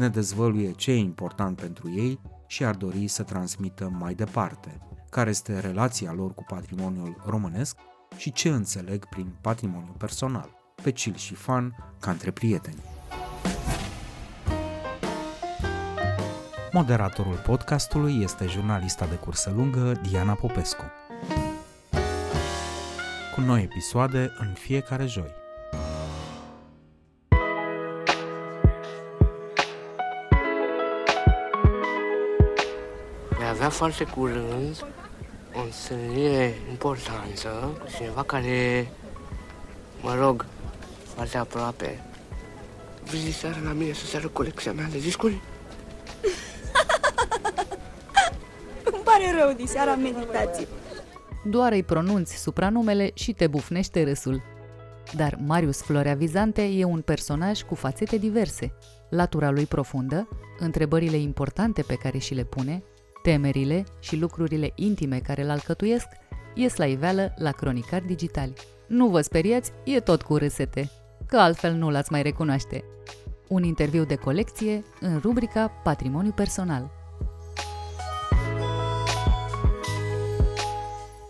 Ne dezvăluie ce e important pentru ei și ar dori să transmită mai departe, care este relația lor cu patrimoniul românesc și ce înțeleg prin patrimoniu personal, pe chill și fan ca între prieteni. Moderatorul podcastului este jurnalista de cursă lungă Diana Popescu cu noi episoade în fiecare joi. Avea foarte curând o întâlnire importantă cu cineva care, mă rog, foarte aproape. Vezi seara la mine să se arăt colecția mea de discuri? Îmi pare rău, diseara meditații doar îi pronunți supranumele și te bufnește râsul. Dar Marius Florea Vizante e un personaj cu fațete diverse. Latura lui profundă, întrebările importante pe care și le pune, temerile și lucrurile intime care îl alcătuiesc, ies la iveală la cronicar digitali. Nu vă speriați, e tot cu râsete, că altfel nu l-ați mai recunoaște. Un interviu de colecție în rubrica Patrimoniu personal.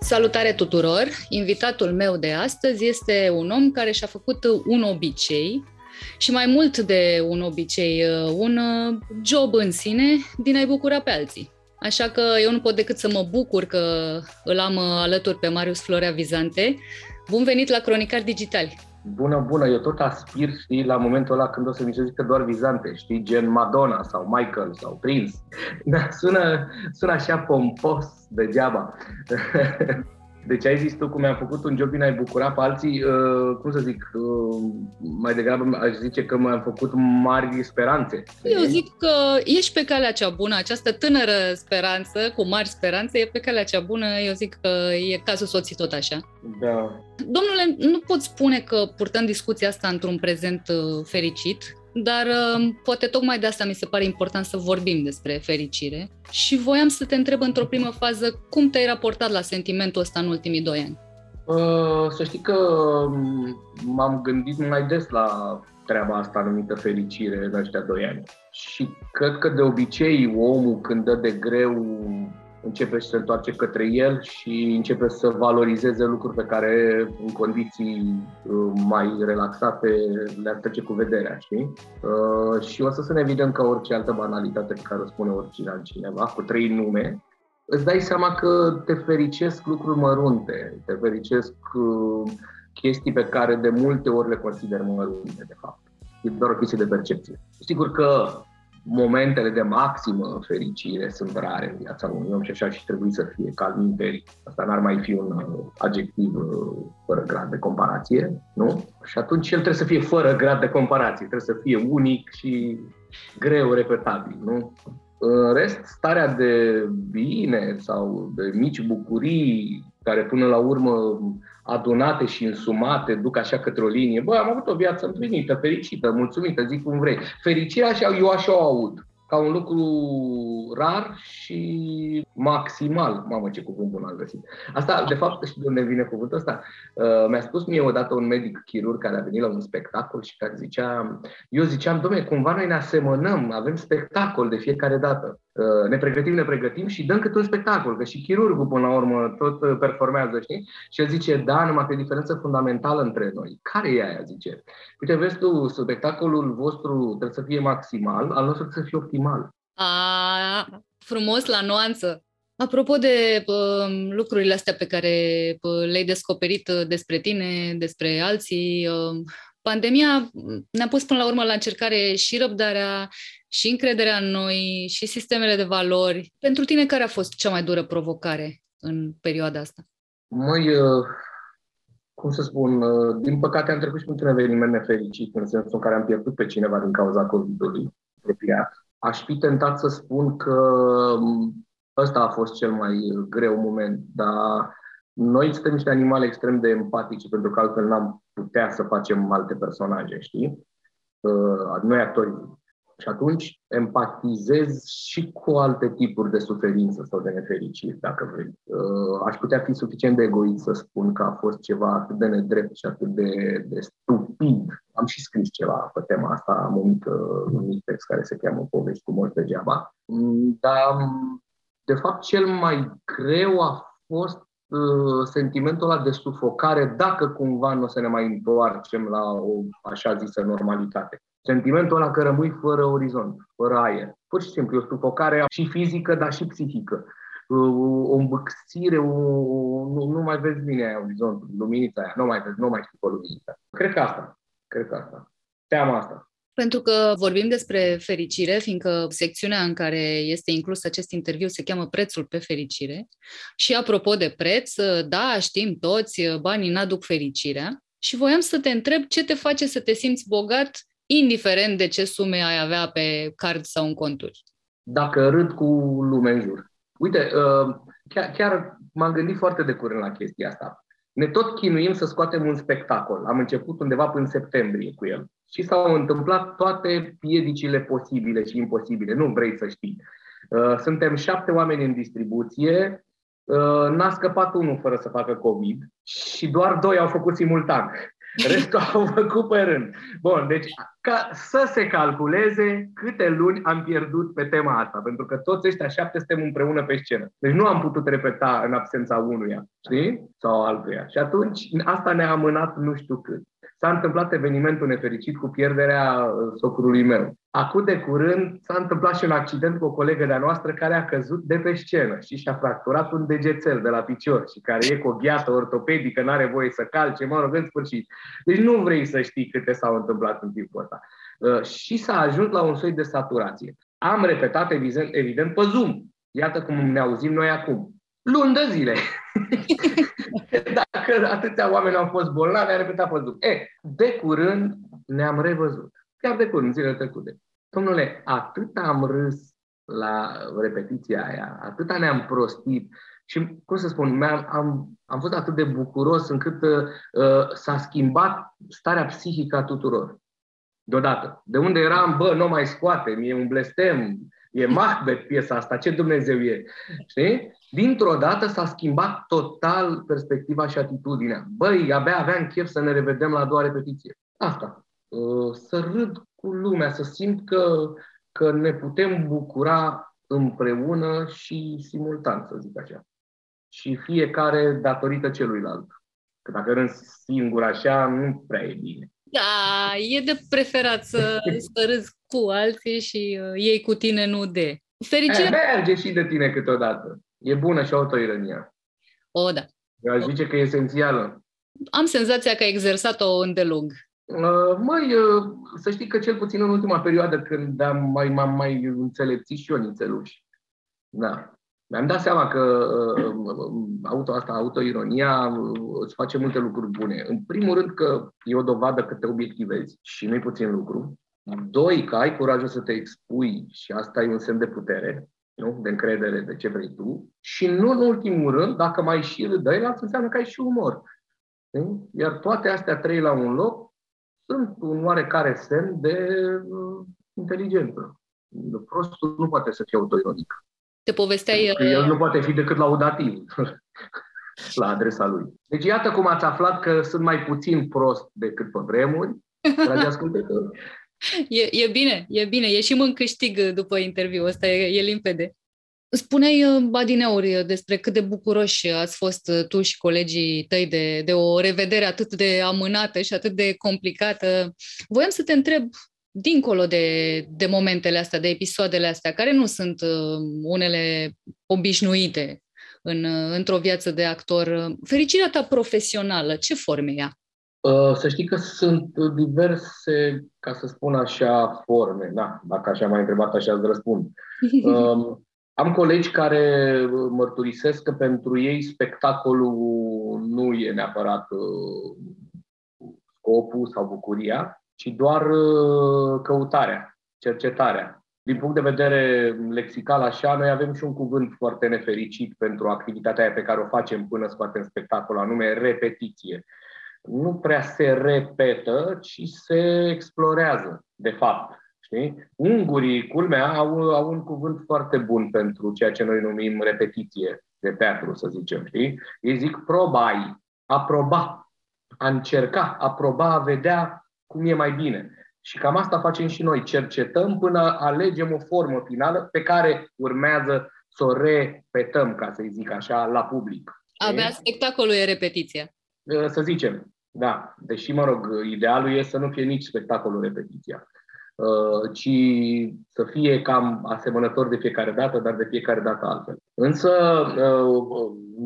Salutare tuturor! Invitatul meu de astăzi este un om care și-a făcut un obicei și mai mult de un obicei, un job în sine din a-i bucura pe alții. Așa că eu nu pot decât să mă bucur că îl am alături pe Marius Florea Vizante. Bun venit la Cronicar Digitali! Bună, bună, eu tot aspir, știi, la momentul ăla când o să mi se zică doar vizante, știi, gen Madonna sau Michael sau Prince. Da, sună, sună așa pompos degeaba. Deci ai zis tu cum mi-am făcut un job din a-i bucura pe alții, uh, cum să zic, uh, mai degrabă aș zice că mi-am făcut mari speranțe. Eu zic că ești pe calea cea bună, această tânără speranță, cu mari speranțe, e pe calea cea bună, eu zic că e cazul soții tot așa. Da. Domnule, nu pot spune că purtăm discuția asta într-un prezent uh, fericit, dar uh, poate tocmai de asta mi se pare important să vorbim despre fericire și voiam să te întreb într-o primă fază cum te-ai raportat la sentimentul ăsta în ultimii doi ani? Uh, să știi că um, m-am gândit mai des la treaba asta numită fericire în ăștia doi ani. Și cred că de obicei omul când dă de greu începe să se întoarce către el și începe să valorizeze lucruri pe care în condiții uh, mai relaxate le-ar trece cu vederea, știi? Uh, și o să sunt evident ca orice altă banalitate pe care o spune oricine altcineva, cu trei nume, îți dai seama că te fericesc lucruri mărunte, te fericesc uh, chestii pe care de multe ori le consider mărunte, de fapt. E doar o chestie de percepție. Sigur că momentele de maximă fericire sunt rare în viața unui om și așa și trebuie să fie calminteri. Asta n-ar mai fi un uh, adjectiv uh, fără grad de comparație, nu? Și atunci el trebuie să fie fără grad de comparație, trebuie să fie unic și greu repetabil, nu? În rest, starea de bine sau de mici bucurii care până la urmă adunate și însumate duc așa către o linie. Bă, am avut o viață împlinită, fericită, mulțumită, zic cum vrei. Fericirea așa, eu așa o aud ca un lucru rar și maximal. Mamă, ce cuvânt bun am găsit. Asta, de fapt, știi de unde vine cuvântul ăsta? Uh, mi-a spus mie odată un medic chirurg care a venit la un spectacol și care zicea, eu ziceam, domne, cumva noi ne asemănăm, avem spectacol de fiecare dată. Uh, ne pregătim, ne pregătim și dăm câte un spectacol, că și chirurgul până la urmă tot uh, performează, știi? Și el zice, da, numai că e diferență fundamentală între noi. Care e aia, zice? Uite, vezi tu, spectacolul vostru trebuie să fie maximal, al nostru trebuie să fie optimal. A, frumos la nuanță. Apropo de uh, lucrurile astea pe care uh, le-ai descoperit uh, despre tine, despre alții, uh, pandemia ne-a pus până la urmă la încercare și răbdarea, și încrederea în noi, și sistemele de valori. Pentru tine, care a fost cea mai dură provocare în perioada asta? Măi, uh, cum să spun, uh, din păcate am trecut și un eveniment nefericit, în sensul în care am pierdut pe cineva din cauza COVID-ului apropiat aș fi tentat să spun că um, ăsta a fost cel mai greu moment, dar noi suntem niște animale extrem de empatice, pentru că altfel n-am putea să facem alte personaje, știi? Uh, noi actorii. Și atunci empatizez și cu alte tipuri de suferință sau de nefericire, dacă vrei. Uh, aș putea fi suficient de egoist să spun că a fost ceva atât de nedrept și atât de, de stupid. Am și scris ceva pe tema asta, am un mic, un mic text care se cheamă Povești cu morți degeaba. Mm, dar, de fapt, cel mai greu a fost uh, sentimentul ăla de sufocare dacă cumva nu o să ne mai întoarcem la o așa zisă normalitate. Sentimentul ăla că rămâi fără orizont, fără aer. Pur și simplu, o sufocare și fizică, dar și psihică. O îmbâxire, o, nu, nu mai vezi bine aia, orizontul, luminița aia, nu mai vezi, nu mai știi pe luminița. Cred că asta, cred că asta. Teama asta. Pentru că vorbim despre fericire, fiindcă secțiunea în care este inclus acest interviu se cheamă Prețul pe fericire. Și apropo de preț, da, știm toți, banii n-aduc fericirea. Și voiam să te întreb ce te face să te simți bogat indiferent de ce sume ai avea pe card sau în conturi. Dacă râd cu lume în jur. Uite, uh, chiar, chiar m-am gândit foarte de curând la chestia asta. Ne tot chinuim să scoatem un spectacol. Am început undeva până în septembrie cu el. Și s-au întâmplat toate piedicile posibile și imposibile. Nu vrei să știi. Uh, suntem șapte oameni în distribuție, uh, n-a scăpat unul fără să facă COVID și doar doi au făcut simultan. Restul au făcut pe rând. Bun, deci ca să se calculeze câte luni am pierdut pe tema asta, pentru că toți ăștia șapte suntem împreună pe scenă. Deci nu am putut repeta în absența unuia, știi? Sau altuia. Și atunci asta ne-a amânat nu știu cât. S-a întâmplat evenimentul nefericit cu pierderea uh, socrului meu. Acum de curând s-a întâmplat și un accident cu o colegă de-a noastră care a căzut de pe scenă și și-a fracturat un degețel de la picior și care e cu o gheată ortopedică, nu are voie să calce, mă rog, în sfârșit. Deci nu vrei să știi câte s-au întâmplat în timpul ăsta. Uh, și s-a ajuns la un soi de saturație. Am repetat, evident, evident pe Zoom. Iată cum ne auzim noi acum. Luni de zile. Dacă atâția oameni au fost bolnavi, a repetat pe Zoom. E, de curând ne-am revăzut chiar de curând, zilele trecute. Domnule, atât am râs la repetiția aia, atât ne-am prostit și, cum să spun, am, am, am fost atât de bucuros încât uh, s-a schimbat starea psihică a tuturor. Deodată. De unde eram, bă, nu mai scoate, e un blestem, e Macbeth piesa asta, ce Dumnezeu e. Știi? Dintr-o dată s-a schimbat total perspectiva și atitudinea. Băi, abia aveam chef să ne revedem la a doua repetiție. Asta. Uh, să râd cu lumea, să simt că, că ne putem bucura împreună și simultan, să zic așa. Și fiecare datorită celuilalt. Că dacă rând singur așa, nu prea e bine. Da, e de preferat să, să râzi cu alții și uh, ei cu tine, nu de. Fericirea... E, merge și de tine câteodată. E bună și autoironia. O, da. Eu aș zice că e esențială. Am senzația că ai exersat-o îndelung. Uh, mai, uh, să știi că cel puțin în ultima perioadă când am mai, m-am mai înțelepțit și eu nițeluși. Da. Mi-am dat seama că uh, auto, asta, autoironia îți face multe lucruri bune. În primul rând că e o dovadă că te obiectivezi și nu-i puțin lucru. Doi, că ai curajul să te expui și asta e un semn de putere, nu? de încredere de ce vrei tu. Și nu în ultimul rând, dacă mai și râdăi, asta înseamnă că ai și umor. Iar toate astea trei la un loc sunt un oarecare semn de uh, inteligență. Prostul nu poate să fie autoironic. Te povesteai... El nu poate fi decât laudativ la adresa lui. Deci iată cum ați aflat că sunt mai puțin prost decât pe vremuri, dragi ascultători. E, e bine, e bine. Ieșim în câștig după interviu ăsta, e, e limpede. Spuneai, uh, Badineuri, despre cât de bucuroși ați fost uh, tu și colegii tăi de, de o revedere atât de amânată și atât de complicată. Voiam să te întreb, dincolo de, de momentele astea, de episoadele astea, care nu sunt uh, unele obișnuite în, într-o viață de actor, fericirea ta profesională, ce forme ea? Să știi că sunt diverse, ca să spun așa, forme. Da, dacă așa m-ai întrebat, așa îți răspund. Um, am colegi care uh, mărturisesc că pentru ei spectacolul nu e neapărat uh, scopul sau bucuria, ci doar uh, căutarea, cercetarea. din punct de vedere lexical așa, noi avem și un cuvânt foarte nefericit pentru activitatea aia pe care o facem până scoatem spectacol, anume repetiție. Nu prea se repetă, ci se explorează, de fapt. Știi? Ungurii, culmea, au, au un cuvânt foarte bun pentru ceea ce noi numim repetiție de teatru, să zicem. Știi? Ei zic probai, a proba, a încerca, a proba, a vedea cum e mai bine. Și cam asta facem și noi. Cercetăm până alegem o formă finală pe care urmează să o repetăm, ca să zic așa, la public. Abia spectacolul e repetiția. Să zicem, da. Deși, mă rog, idealul e să nu fie nici spectacolul repetiția, ci să fie cam asemănător de fiecare dată, dar de fiecare dată altfel. Însă,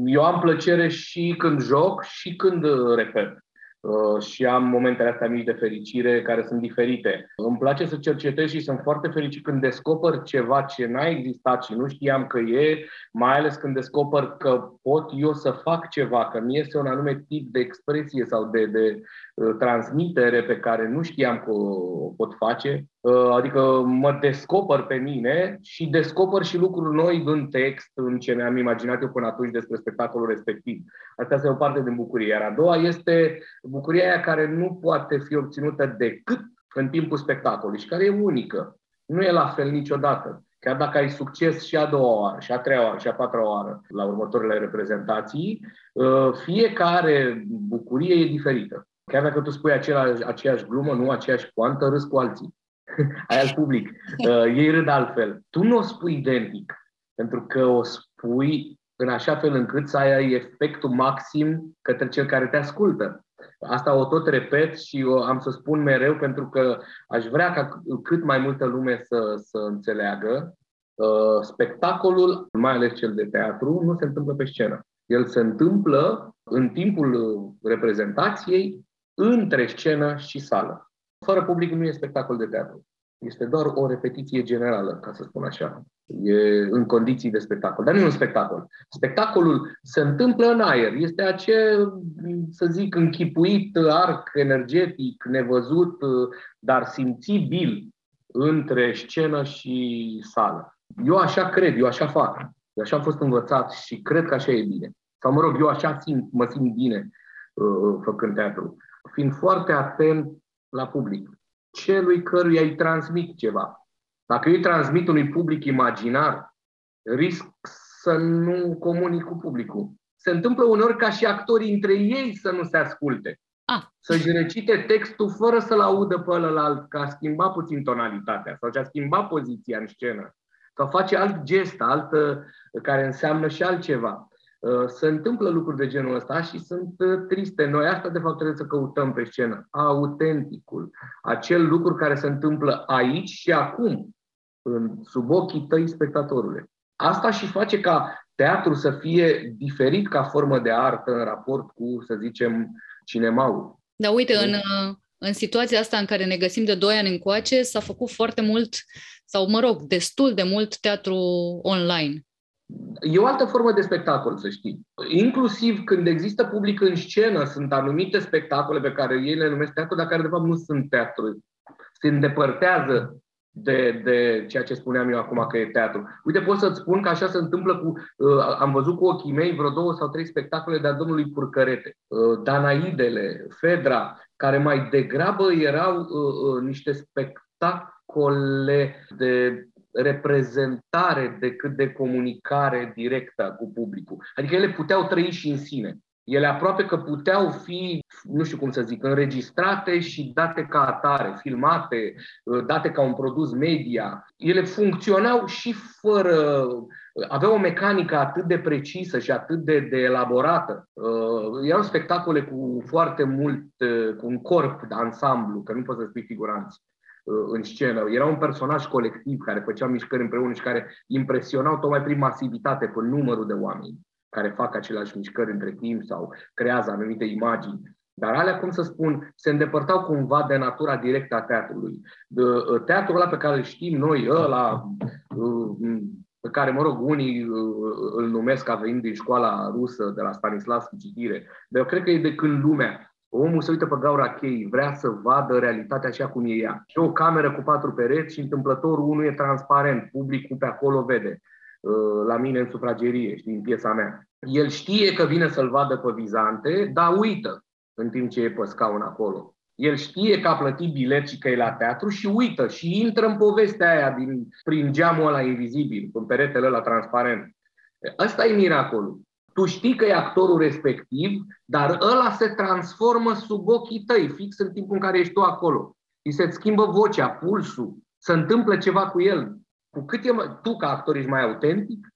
eu am plăcere și când joc și când repet. Uh, și am momentele astea mici de fericire care sunt diferite. Îmi place să cercetez și sunt foarte fericit când descoper ceva ce n-a existat și nu știam că e, mai ales când descoper că pot eu să fac ceva, că mi este un anume tip de expresie sau de, de uh, transmitere pe care nu știam că o pot face. Uh, adică mă descoper pe mine și descoper și lucruri noi în text, în ce mi-am imaginat eu până atunci despre spectacolul respectiv. Asta este o parte din bucurie. Iar a doua este bucuria aia care nu poate fi obținută decât în timpul spectacolului și care e unică. Nu e la fel niciodată. Chiar dacă ai succes și a doua oară, și a treia oară, și a patra oară la următoarele reprezentații, uh, fiecare bucurie e diferită. Chiar dacă tu spui aceeași, aceeași glumă, nu aceeași poantă, râs cu alții. ai al public. Uh, ei râd altfel. Tu nu o spui identic, pentru că o spui în așa fel încât să ai efectul maxim către cel care te ascultă. Asta o tot repet și o am să spun mereu pentru că aș vrea ca cât mai multă lume să, să înțeleagă. Uh, spectacolul, mai ales cel de teatru, nu se întâmplă pe scenă. El se întâmplă în timpul reprezentației între scenă și sală. Fără public nu e spectacol de teatru. Este doar o repetiție generală, ca să spun așa. E în condiții de spectacol. Dar nu e un spectacol. Spectacolul se întâmplă în aer. Este acel, să zic, închipuit arc energetic, nevăzut, dar simțibil între scenă și sală. Eu așa cred, eu așa fac. Eu așa am fost învățat și cred că așa e bine. Sau mă rog, eu așa simt, mă simt bine uh, făcând teatru. Fiind foarte atent la public celui căruia îi transmit ceva. Dacă eu îi transmit unui public imaginar, risc să nu comunic cu publicul. Se întâmplă uneori ca și actorii între ei să nu se asculte. Ah. Să-și recite textul fără să-l audă pe ălălalt, că a schimbat puțin tonalitatea sau și-a schimbat poziția în scenă. Sau face alt gest, altă, care înseamnă și altceva. Uh, se întâmplă lucruri de genul ăsta și sunt uh, triste. Noi asta, de fapt, trebuie să căutăm pe scenă. Autenticul. Acel lucru care se întâmplă aici și acum, în, sub ochii tăi spectatorule. Asta și face ca teatru să fie diferit ca formă de artă în raport cu, să zicem, cinemaul. Da, uite, în, uh, în situația asta în care ne găsim de doi ani încoace, s-a făcut foarte mult, sau mă rog, destul de mult teatru online. E o altă formă de spectacol, să știi. Inclusiv când există public în scenă, sunt anumite spectacole pe care ei le numesc teatru, dar care de fapt nu sunt teatru. Se îndepărtează de, de ceea ce spuneam eu acum că e teatru. Uite, pot să-ți spun că așa se întâmplă cu... Uh, am văzut cu ochii mei vreo două sau trei spectacole de-a domnului Purcărete. Uh, Danaidele, Fedra, care mai degrabă erau uh, uh, niște spectacole de reprezentare decât de comunicare directă cu publicul. Adică ele puteau trăi și în sine. Ele aproape că puteau fi, nu știu cum să zic, înregistrate și date ca atare, filmate, date ca un produs media. Ele funcționau și fără. aveau o mecanică atât de precisă și atât de, de elaborată. Uh, erau spectacole cu foarte mult, uh, cu un corp de ansamblu, că nu poți să spui figuranți în scenă. Era un personaj colectiv care făcea mișcări împreună și care impresionau tocmai prin masivitate, pe numărul de oameni care fac aceleași mișcări între timp sau creează anumite imagini. Dar alea, cum să spun, se îndepărtau cumva de natura directă a teatrului. Uh, teatrul ăla pe care îl știm noi, ăla uh, pe care, mă rog, unii uh, îl numesc ca venind din școala rusă de la Stanislavski citire, dar eu cred că e de când lumea Omul se uită pe gaura cheii, vrea să vadă realitatea așa cum e ea. E o cameră cu patru pereți și întâmplător unul e transparent, publicul pe acolo vede. Uh, la mine în sufragerie, știi, în piesa mea. El știe că vine să-l vadă pe Vizante, dar uită în timp ce e pe scaun acolo. El știe că a plătit bilet și că e la teatru și uită și intră în povestea aia din, prin geamul ăla invizibil, în peretele ăla transparent. Asta e miracolul. Tu știi că e actorul respectiv, dar ăla se transformă sub ochii tăi, fix în timpul în care ești tu acolo. Și se schimbă vocea, pulsul, se întâmplă ceva cu el. Cu cât e mai, tu ca actor ești mai autentic,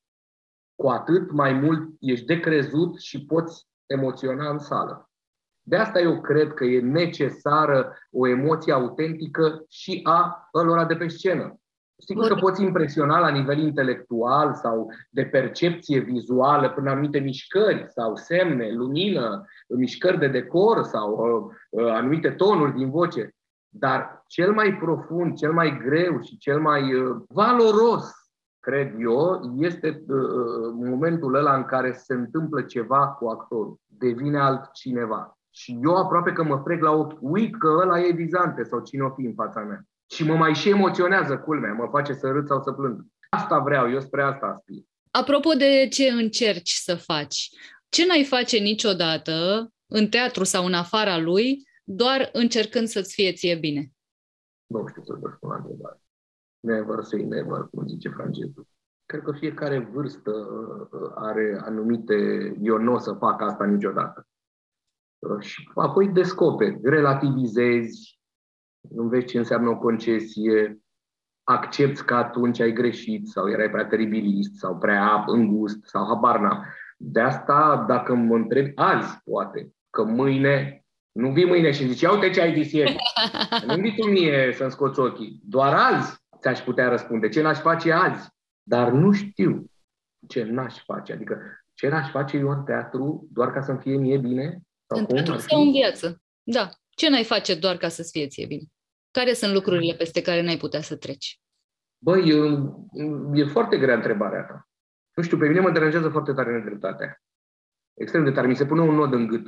cu atât mai mult ești decrezut și poți emoționa în sală. De asta eu cred că e necesară o emoție autentică și a ălora de pe scenă. Sigur că poți impresiona la nivel intelectual sau de percepție vizuală prin anumite mișcări sau semne, lumină, mișcări de decor sau uh, uh, anumite tonuri din voce. Dar cel mai profund, cel mai greu și cel mai uh, valoros, cred eu, este uh, uh, momentul ăla în care se întâmplă ceva cu actorul. Devine altcineva. Și eu aproape că mă frec la ochi, uit că ăla e vizante sau cine o fi în fața mea. Și mă mai și emoționează culmea, mă face să râd sau să plâng. Asta vreau, eu spre asta aspir. Apropo de ce încerci să faci, ce n-ai face niciodată în teatru sau în afara lui, doar încercând să-ți fie ție bine? Nu știu să vă spun la întrebare. Never say never, cum zice francezul. Cred că fiecare vârstă uh, are anumite, eu nu o să fac asta niciodată. Uh, și apoi descoperi, relativizezi, înveți ce înseamnă o concesie, accepti că atunci ai greșit sau erai prea teribilist sau prea îngust sau habar n De asta, dacă mă întrebi azi, poate, că mâine, nu vii mâine și zici, uite ce ai zis ieri. nu vii tu mie să-mi scoți ochii. Doar azi ți-aș putea răspunde. Ce n-aș face azi? Dar nu știu ce n-aș face. Adică ce n-aș face eu în teatru doar ca să-mi fie mie bine? Sau în teatru sau în viață. Da. Ce n-ai face doar ca să-ți fie ție bine? Care sunt lucrurile peste care n-ai putea să treci? Băi, e foarte grea întrebarea ta. Nu știu, pe mine mă deranjează foarte tare nedreptatea. Extrem de tare. Mi se pune un nod în gât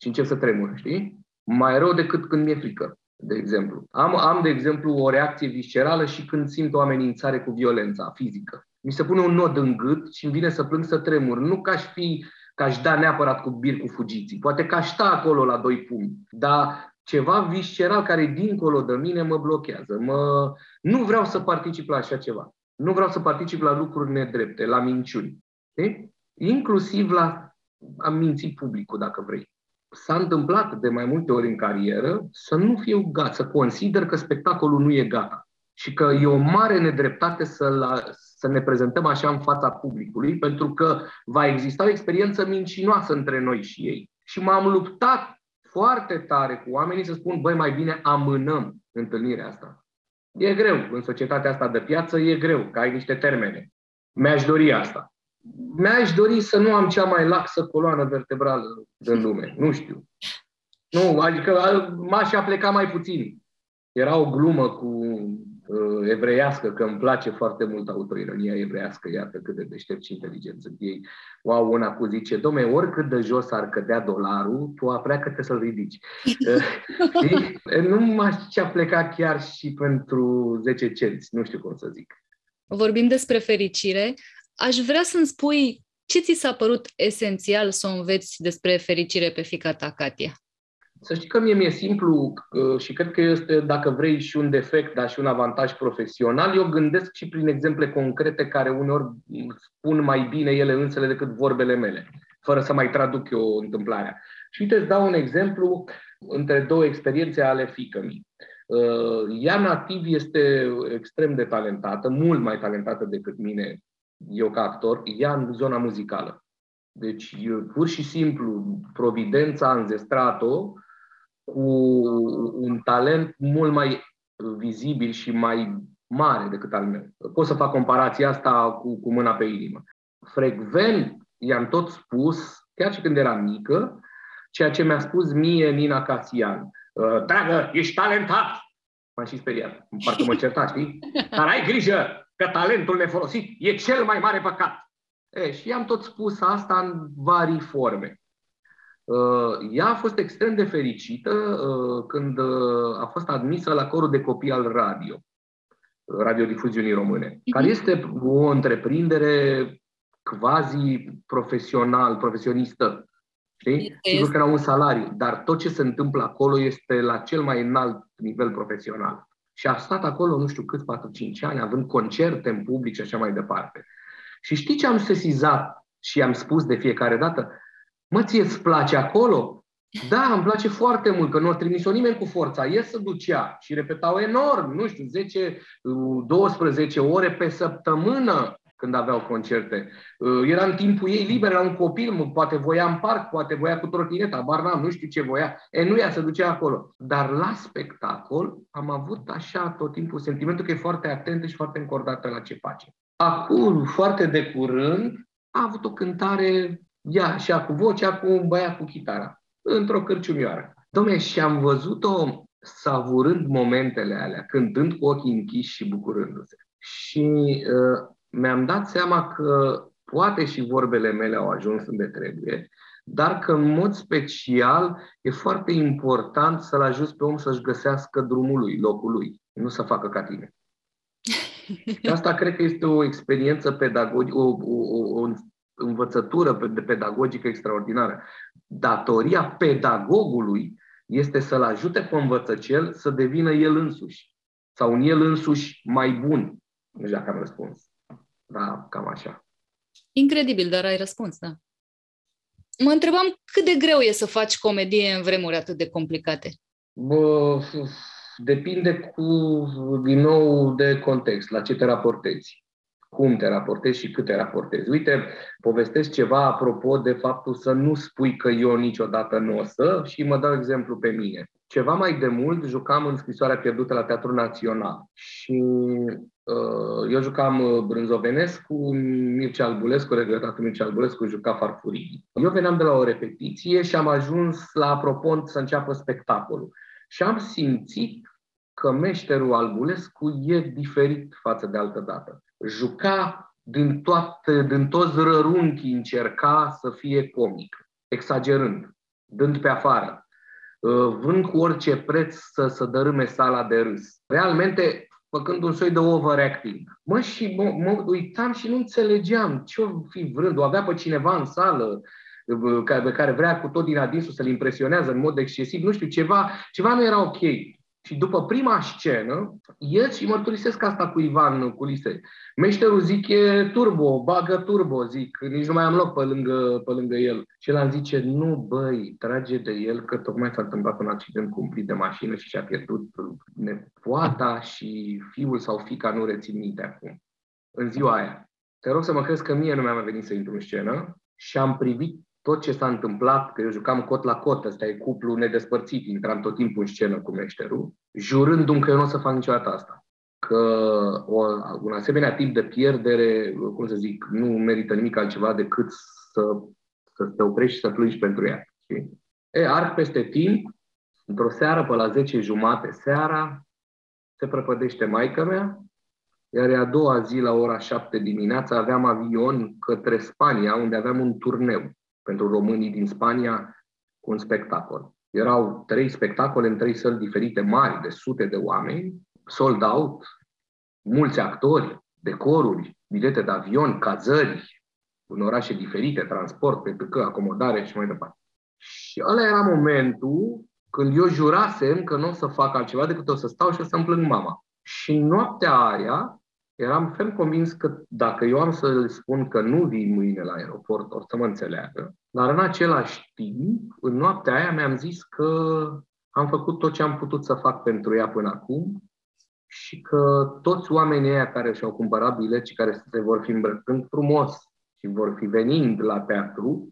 și încep să tremur, știi? Mai rău decât când mi-e frică, de exemplu. Am, am, de exemplu, o reacție viscerală și când simt o amenințare cu violența fizică. Mi se pune un nod în gât și îmi vine să plâng, să tremur. Nu ca aș fi, ca aș da neapărat cu bir cu fugiții. Poate că aș sta acolo la doi pumni. Dar ceva visceral care dincolo de mine mă blochează. Mă... Nu vreau să particip la așa ceva. Nu vreau să particip la lucruri nedrepte, la minciuni. De? Inclusiv la a minți publicul, dacă vrei. S-a întâmplat de mai multe ori în carieră să nu fiu gata, să consider că spectacolul nu e gata și că e o mare nedreptate să, la, să ne prezentăm așa în fața publicului, pentru că va exista o experiență mincinoasă între noi și ei. Și m-am luptat foarte tare cu oamenii să spun, băi, mai bine amânăm întâlnirea asta. E greu. În societatea asta de piață e greu, că ai niște termene. Mi-aș dori asta. Mi-aș dori să nu am cea mai laxă coloană vertebrală din lume. Nu știu. Nu, adică m-aș apleca mai puțin. Era o glumă cu uh, evreiască, că îmi place foarte mult autoironia evreiască, iată cât de deștept și inteligent sunt ei. Wow, una cu zice, domne, oricât de jos ar cădea dolarul, tu apleacă-te să-l ridici. uh, nu m-aș pleca chiar și pentru 10 cenți, nu știu cum să zic. Vorbim despre fericire. Aș vrea să-mi spui ce ți s-a părut esențial să o înveți despre fericire pe fica ta, Katia? Să știi că mie mi-e simplu uh, și cred că este, dacă vrei, și un defect, dar și un avantaj profesional. Eu gândesc și prin exemple concrete care uneori spun mai bine ele însele decât vorbele mele, fără să mai traduc eu întâmplarea. Și uite, îți dau un exemplu între două experiențe ale fiicămii. Uh, ea nativ este extrem de talentată, mult mai talentată decât mine, eu ca actor, ea în zona muzicală. Deci, pur și simplu, Providența a înzestrat-o cu un talent mult mai vizibil și mai mare decât al meu. Pot să fac comparația asta cu, cu mâna pe inimă. Frecvent i-am tot spus, chiar și când eram mică, ceea ce mi-a spus mie Nina Casian. Uh, dragă, ești talentat! M-am și speriat. Parcă mă certa, știi? Dar ai grijă că talentul nefolosit e cel mai mare păcat. E, și i-am tot spus asta în vari forme. Uh, ea a fost extrem de fericită uh, când uh, a fost admisă la corul de copii al radio, radiodifuziunii române, mhm. care este o întreprindere quasi profesional, profesionistă. Știi? Sigur că nu au un salariu, dar tot ce se întâmplă acolo este la cel mai înalt nivel profesional. Și a stat acolo, nu știu cât, 4-5 ani, având concerte în public și așa mai departe. Și știi ce am sesizat și am spus de fiecare dată? Mă, ție îți place acolo? Da, îmi place foarte mult, că nu a trimis-o nimeni cu forța. El să ducea și repetau enorm, nu știu, 10-12 ore pe săptămână când aveau concerte. Uh, era în timpul ei liber, era un copil, poate voia în parc, poate voia cu trotineta, bar n-am, nu știu ce voia. E, nu ea să ducea acolo. Dar la spectacol am avut așa tot timpul sentimentul că e foarte atentă și foarte încordată la ce face. Acum, foarte de curând, a avut o cântare ea și cu vocea cu un băiat cu chitara, într-o cârciumioară. Dom'le, și am văzut-o savurând momentele alea, cântând cu ochii închiși și bucurându-se. Și uh, mi-am dat seama că poate și vorbele mele au ajuns unde trebuie, dar că în mod special e foarte important să-l ajuți pe om să-și găsească drumul lui, locul lui, nu să facă ca tine. Și asta cred că este o experiență pedagogică, o, o, o învățătură pedagogică extraordinară. Datoria pedagogului este să-l ajute pe învățăcel să devină el însuși sau un el însuși mai bun. Nu știu dacă am răspuns. Da, cam așa. Incredibil, dar ai răspuns, da. Mă întrebam cât de greu e să faci comedie în vremuri atât de complicate. Bă, depinde cu, din nou, de context, la ce te raportezi cum te raportezi și cât te raportezi. Uite, povestesc ceva apropo de faptul să nu spui că eu niciodată nu o să și mă dau exemplu pe mine. Ceva mai de mult jucam în scrisoarea pierdută la Teatrul Național și uh, eu jucam uh, Brânzovenescu, Mircea Albulescu, regretatul Mircea Albulescu juca Farfurii. Eu veneam de la o repetiție și am ajuns la apropont să înceapă spectacolul. Și am simțit că meșterul Albulescu e diferit față de altă dată juca din, toate, din toți rărunchii, încerca să fie comic, exagerând, dând pe afară, uh, vrând cu orice preț să, să dărâme sala de râs. Realmente făcând un soi de overacting. Mă, și mă, mă uitam și nu înțelegeam ce-o fi vrând. O avea pe cineva în sală, uh, pe care vrea cu tot din adinsul să-l impresionează în mod excesiv, nu știu, ceva, ceva nu era ok. Și după prima scenă, ies și mărturisesc asta cu Ivan Culise. Meșterul zic e turbo, bagă turbo, zic, nici nu mai am loc pe lângă, pe lângă el. Și el îmi zice, nu băi, trage de el că tocmai s-a întâmplat un accident cumplit de mașină și și-a pierdut nepoata și fiul sau fica, nu rețin minte acum, în ziua aia. Te rog să mă crezi că mie nu mi-a mai venit să intru în scenă și am privit tot ce s-a întâmplat, că eu jucam cot la cot, ăsta e cuplu nedespărțit, intram tot timpul în scenă cu meșterul, jurându-mi că eu nu o să fac niciodată asta. Că o, un asemenea tip de pierdere, cum să zic, nu merită nimic altceva decât să, să te oprești și să plângi pentru ea. Știi? E, arc peste timp, într-o seară, pe la 10 jumate seara, se prăpădește maica mea, iar a doua zi, la ora 7 dimineața, aveam avion către Spania, unde aveam un turneu pentru românii din Spania cu un spectacol. Erau trei spectacole în trei săli diferite mari, de sute de oameni, sold out, mulți actori, decoruri, bilete de avion, cazări, în orașe diferite, transport, pentru că acomodare și mai departe. Și ăla era momentul când eu jurasem că nu o să fac altceva decât o să stau și o să-mi plâng mama. Și noaptea aia eram ferm convins că dacă eu am să spun că nu vin mâine la aeroport, o să mă înțeleagă. Dar în același timp, în noaptea aia mi-am zis că am făcut tot ce am putut să fac pentru ea până acum și că toți oamenii ăia care și-au cumpărat bilet și care se vor fi îmbrăcând frumos și vor fi venind la teatru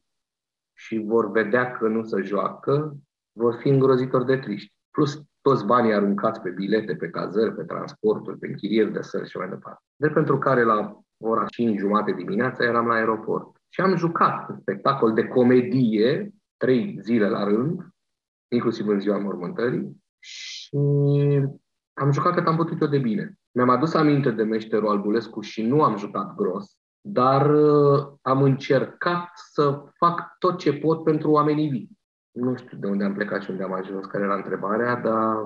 și vor vedea că nu se joacă, vor fi îngrozitori de triști. Plus toți banii aruncați pe bilete, pe cazări, pe transporturi, pe închirieri de sări și mai departe. De pentru care la ora 5 jumate dimineața eram la aeroport. Și am jucat un spectacol de comedie, trei zile la rând, inclusiv în ziua mormântării, și am jucat cât am putut eu de bine. Mi-am adus aminte de meșterul Albulescu și nu am jucat gros, dar uh, am încercat să fac tot ce pot pentru oamenii vii. Nu știu de unde am plecat și unde am ajuns, care era întrebarea, dar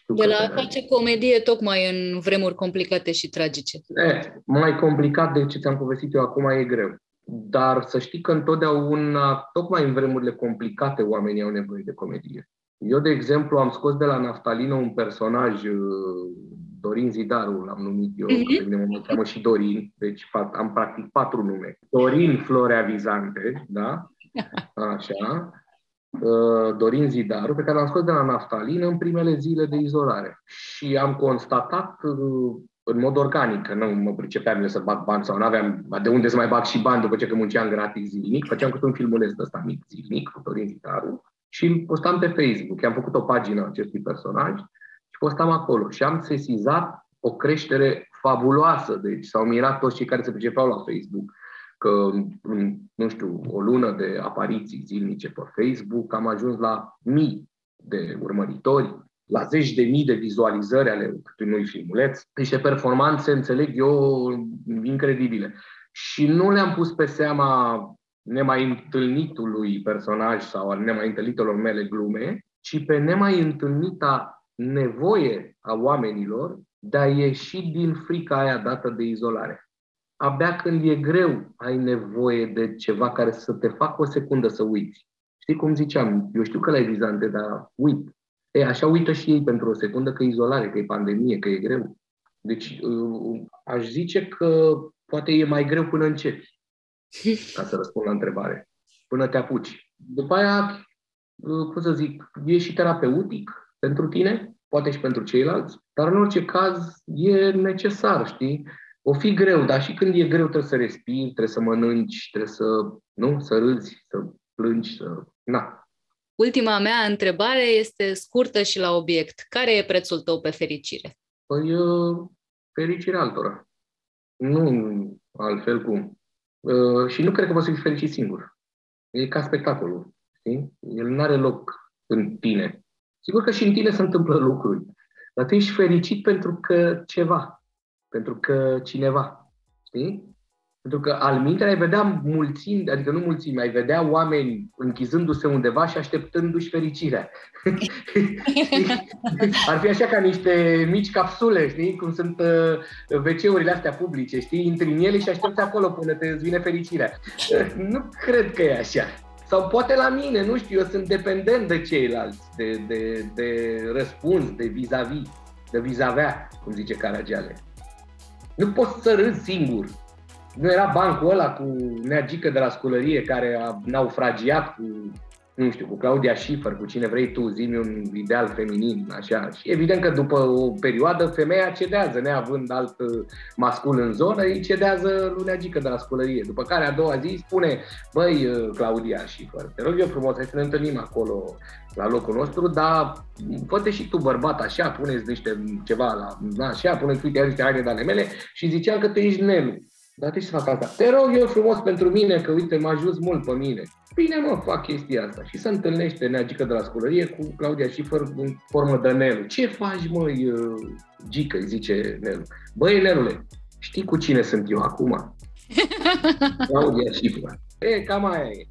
știu De că la a era- face comedie tocmai în vremuri complicate și tragice. E, mai complicat de ce ți-am povestit eu acum e greu. Dar să știi că întotdeauna, tocmai în vremurile complicate, oamenii au nevoie de comedie. Eu, de exemplu, am scos de la Naftalină un personaj, uh, Dorin Zidaru, l-am numit eu, Mhm. că pe mine mă cheamă și Dorin, deci fa- am practic patru nume. Dorin Florea Vizante, da? Așa. Uh, Dorin Zidaru, pe care l-am scos de la Naftalină în primele zile de izolare. Și am constatat uh, în mod organic, că nu mă pricepeam eu să bag bani sau nu aveam de unde să mai bag și bani după ce că munceam gratis zilnic. Făceam câte un filmuleț de ăsta mic zilnic cu Dorin Zidaru și îl postam pe Facebook. Am făcut o pagină a acestui personaj și postam acolo. Și am sesizat o creștere fabuloasă. Deci s-au mirat toți cei care se pricepeau la Facebook că în, nu știu, o lună de apariții zilnice pe Facebook am ajuns la mii de urmăritori, la zeci de mii de vizualizări ale unui filmuleț, niște performanțe, înțeleg eu, incredibile. Și nu le-am pus pe seama nemai întâlnitului personaj sau al nemai întâlnitelor mele glume, ci pe nemai întâlnita nevoie a oamenilor de a ieși din frica aia dată de izolare abia când e greu ai nevoie de ceva care să te facă o secundă să uiți. Știi cum ziceam? Eu știu că la vizante, dar uit. E, așa uită și ei pentru o secundă că e izolare, că e pandemie, că e greu. Deci uh, aș zice că poate e mai greu până începi, ca să răspund la întrebare. Până te apuci. După aia, uh, cum să zic, e și terapeutic pentru tine, poate și pentru ceilalți, dar în orice caz e necesar, știi? O fi greu, dar și când e greu trebuie să respiri, trebuie să mănânci, trebuie să, nu, să râzi, să plângi, să... Na. Ultima mea întrebare este scurtă și la obiect. Care e prețul tău pe fericire? Păi, uh, fericirea altora. Nu altfel cum. Uh, și nu cred că poți să fii fericit singur. E ca spectacolul, știi? El nu are loc în tine. Sigur că și în tine se întâmplă lucruri, dar tu ești fericit pentru că ceva, pentru că cineva, știi? Pentru că al minte ai vedea mulțimi, adică nu mulțimi, ai vedea oameni închizându-se undeva și așteptându-și fericirea. Ar fi așa ca niște mici capsule, știi? Cum sunt uh, WC-urile astea publice, știi? Intri în ele și aștepți acolo până te îți vine fericirea. nu cred că e așa. Sau poate la mine, nu știu, eu sunt dependent de ceilalți, de, de, de răspuns, de vis-a-vis, de vis-a-vea, cum zice Caragiale. Nu poți să râzi singur. Nu era bancul ăla cu neagică de la sculărie care a naufragiat cu, nu știu, cu Claudia Schiffer, cu cine vrei tu, zi un ideal feminin, așa. Și evident că după o perioadă femeia cedează, neavând alt uh, mascul în zonă, îi cedează lui neagică de la sculărie. După care a doua zi spune, băi, uh, Claudia Schiffer, te rog eu frumos, hai să ne întâlnim acolo la locul nostru, dar fă și tu bărbat așa, puneți niște ceva la, na, așa, puneți, uite, niște haine de ale mele și ziceam că tu ești Nelu. Dar de ce să fac asta? Te rog eu frumos pentru mine, că uite, m-a ajuns mult pe mine. Bine, mă, fac chestia asta. Și se întâlnește neagică de la scolărie cu Claudia Schiffer în formă de Nelu. Ce faci, măi, uh, Gică, îi zice Nelu. Băi, Nelule, știi cu cine sunt eu acum? Claudia Schiffer. E, cam aia e.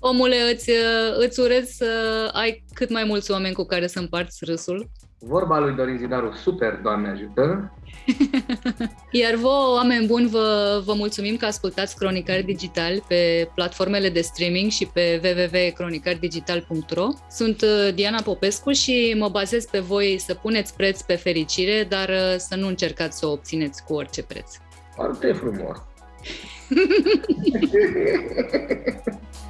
Omule, îți, îți urez să ai cât mai mulți oameni cu care să împarți râsul. Vorba lui Dorin Zidaru, super, Doamne ajută. Iar vouă, oameni buni, vă, vă mulțumim că ascultați Cronicari Digital pe platformele de streaming și pe www.cronicardigital.ro. Sunt uh, Diana Popescu și mă bazez pe voi să puneți preț pe fericire, dar uh, să nu încercați să o obțineți cu orice preț. Foarte frumos.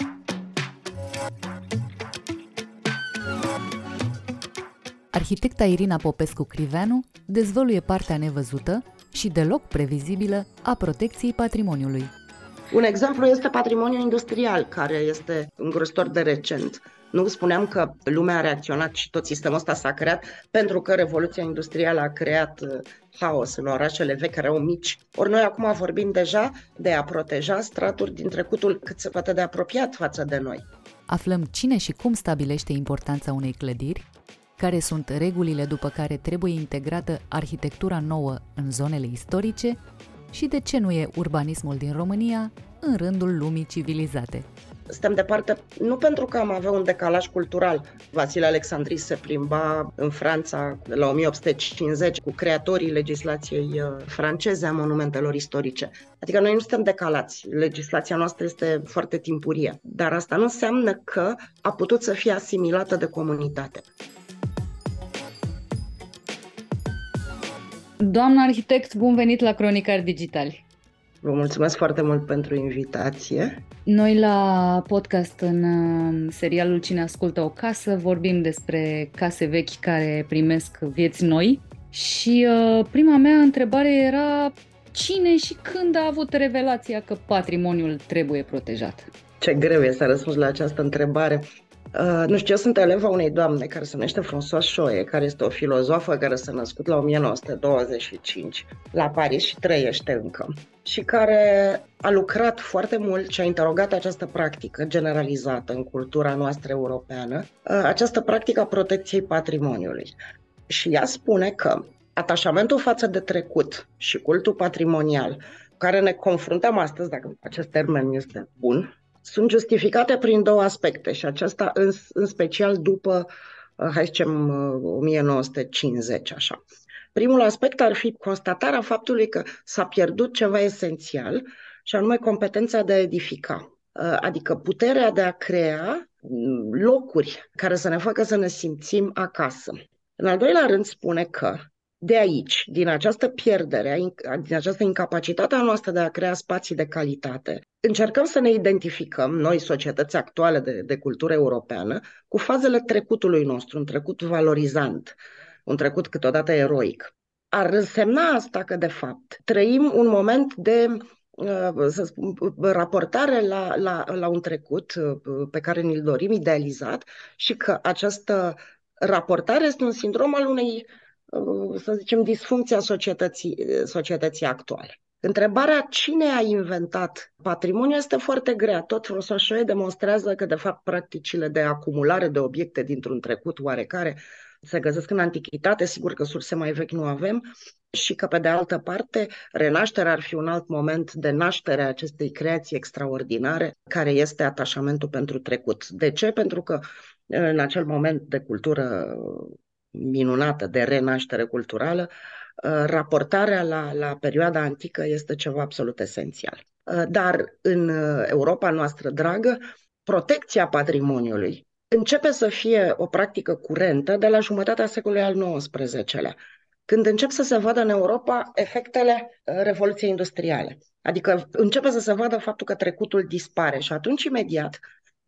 Arhitecta Irina Popescu-Criveanu dezvăluie partea nevăzută și deloc previzibilă a protecției patrimoniului. Un exemplu este patrimoniul industrial, care este îngrozitor de recent. Nu spuneam că lumea a reacționat și tot sistemul ăsta s-a creat pentru că Revoluția Industrială a creat uh, haos în orașele vechi care erau mici. Ori noi acum vorbim deja de a proteja straturi din trecutul cât se poate de apropiat față de noi. Aflăm cine și cum stabilește importanța unei clădiri, care sunt regulile după care trebuie integrată arhitectura nouă în zonele istorice și de ce nu e urbanismul din România în rândul lumii civilizate. Suntem departe nu pentru că am avea un decalaj cultural. Vasile Alexandri se plimba în Franța la 1850 cu creatorii legislației uh, franceze a monumentelor istorice. Adică noi nu suntem decalați. Legislația noastră este foarte timpurie. Dar asta nu înseamnă că a putut să fie asimilată de comunitate. Doamna arhitect, bun venit la Cronicar Digitali! Vă mulțumesc foarte mult pentru invitație. Noi la podcast în uh, serialul Cine ascultă o casă vorbim despre case vechi care primesc vieți noi și uh, prima mea întrebare era cine și când a avut revelația că patrimoniul trebuie protejat? Ce greu e să răspuns la această întrebare. Uh, nu știu, eu sunt eleva unei doamne care se numește François Choie, care este o filozofă care s-a născut la 1925 la Paris și trăiește încă și care a lucrat foarte mult și a interogat această practică generalizată în cultura noastră europeană, uh, această practică a protecției patrimoniului. Și ea spune că atașamentul față de trecut și cultul patrimonial care ne confruntăm astăzi, dacă acest termen este bun, sunt justificate prin două aspecte și aceasta în, în special după, uh, hai să zicem, 1950, uh, așa. Primul aspect ar fi constatarea faptului că s-a pierdut ceva esențial și anume competența de a edifica, uh, adică puterea de a crea mm, locuri care să ne facă să ne simțim acasă. În al doilea rând spune că de aici, din această pierdere, din această incapacitate a noastră de a crea spații de calitate, încercăm să ne identificăm, noi, societăți actuale de, de cultură europeană, cu fazele trecutului nostru, un trecut valorizant, un trecut câteodată eroic. Ar însemna asta că, de fapt, trăim un moment de uh, să spun, raportare la, la, la un trecut uh, pe care ni-l dorim, idealizat, și că această raportare este un sindrom al unei Uh, să zicem, disfuncția societății, societății actuale. Întrebarea cine a inventat patrimoniul este foarte grea. Tot François demonstrează că, de fapt, practicile de acumulare de obiecte dintr-un trecut oarecare se găsesc în antichitate, sigur că surse mai vechi nu avem, și că, pe de altă parte, renașterea ar fi un alt moment de naștere a acestei creații extraordinare, care este atașamentul pentru trecut. De ce? Pentru că în acel moment de cultură minunată de renaștere culturală, uh, raportarea la, la perioada antică este ceva absolut esențial. Uh, dar în uh, Europa noastră dragă, protecția patrimoniului începe să fie o practică curentă de la jumătatea secolului al XIX-lea, când încep să se vadă în Europa efectele Revoluției Industriale. Adică începe să se vadă faptul că trecutul dispare și atunci imediat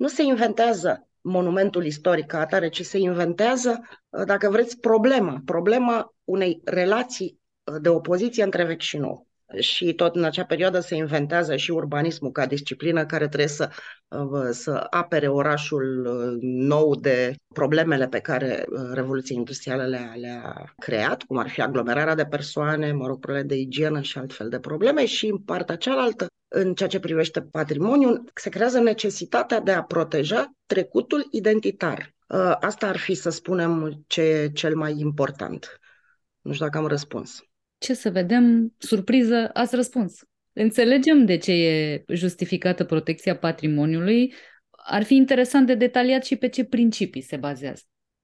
nu se inventează monumentul istoric ca atare, ci se inventează, uh, dacă vreți, problema, problema unei relații uh, de opoziție între vechi și nou. Și tot în acea perioadă se inventează și urbanismul ca disciplină care trebuie să, uh, să apere orașul nou de problemele pe care Revoluția Industrială le-a, le-a creat, cum ar fi aglomerarea de persoane, mă rog, probleme de igienă și altfel de probleme și în partea cealaltă în ceea ce privește patrimoniul, se creează necesitatea de a proteja trecutul identitar. Uh, asta ar fi, să spunem, ce e cel mai important. Nu știu dacă am răspuns. Ce să vedem, surpriză, ați răspuns. Înțelegem de ce e justificată protecția patrimoniului. Ar fi interesant de detaliat și pe ce principii se bazează.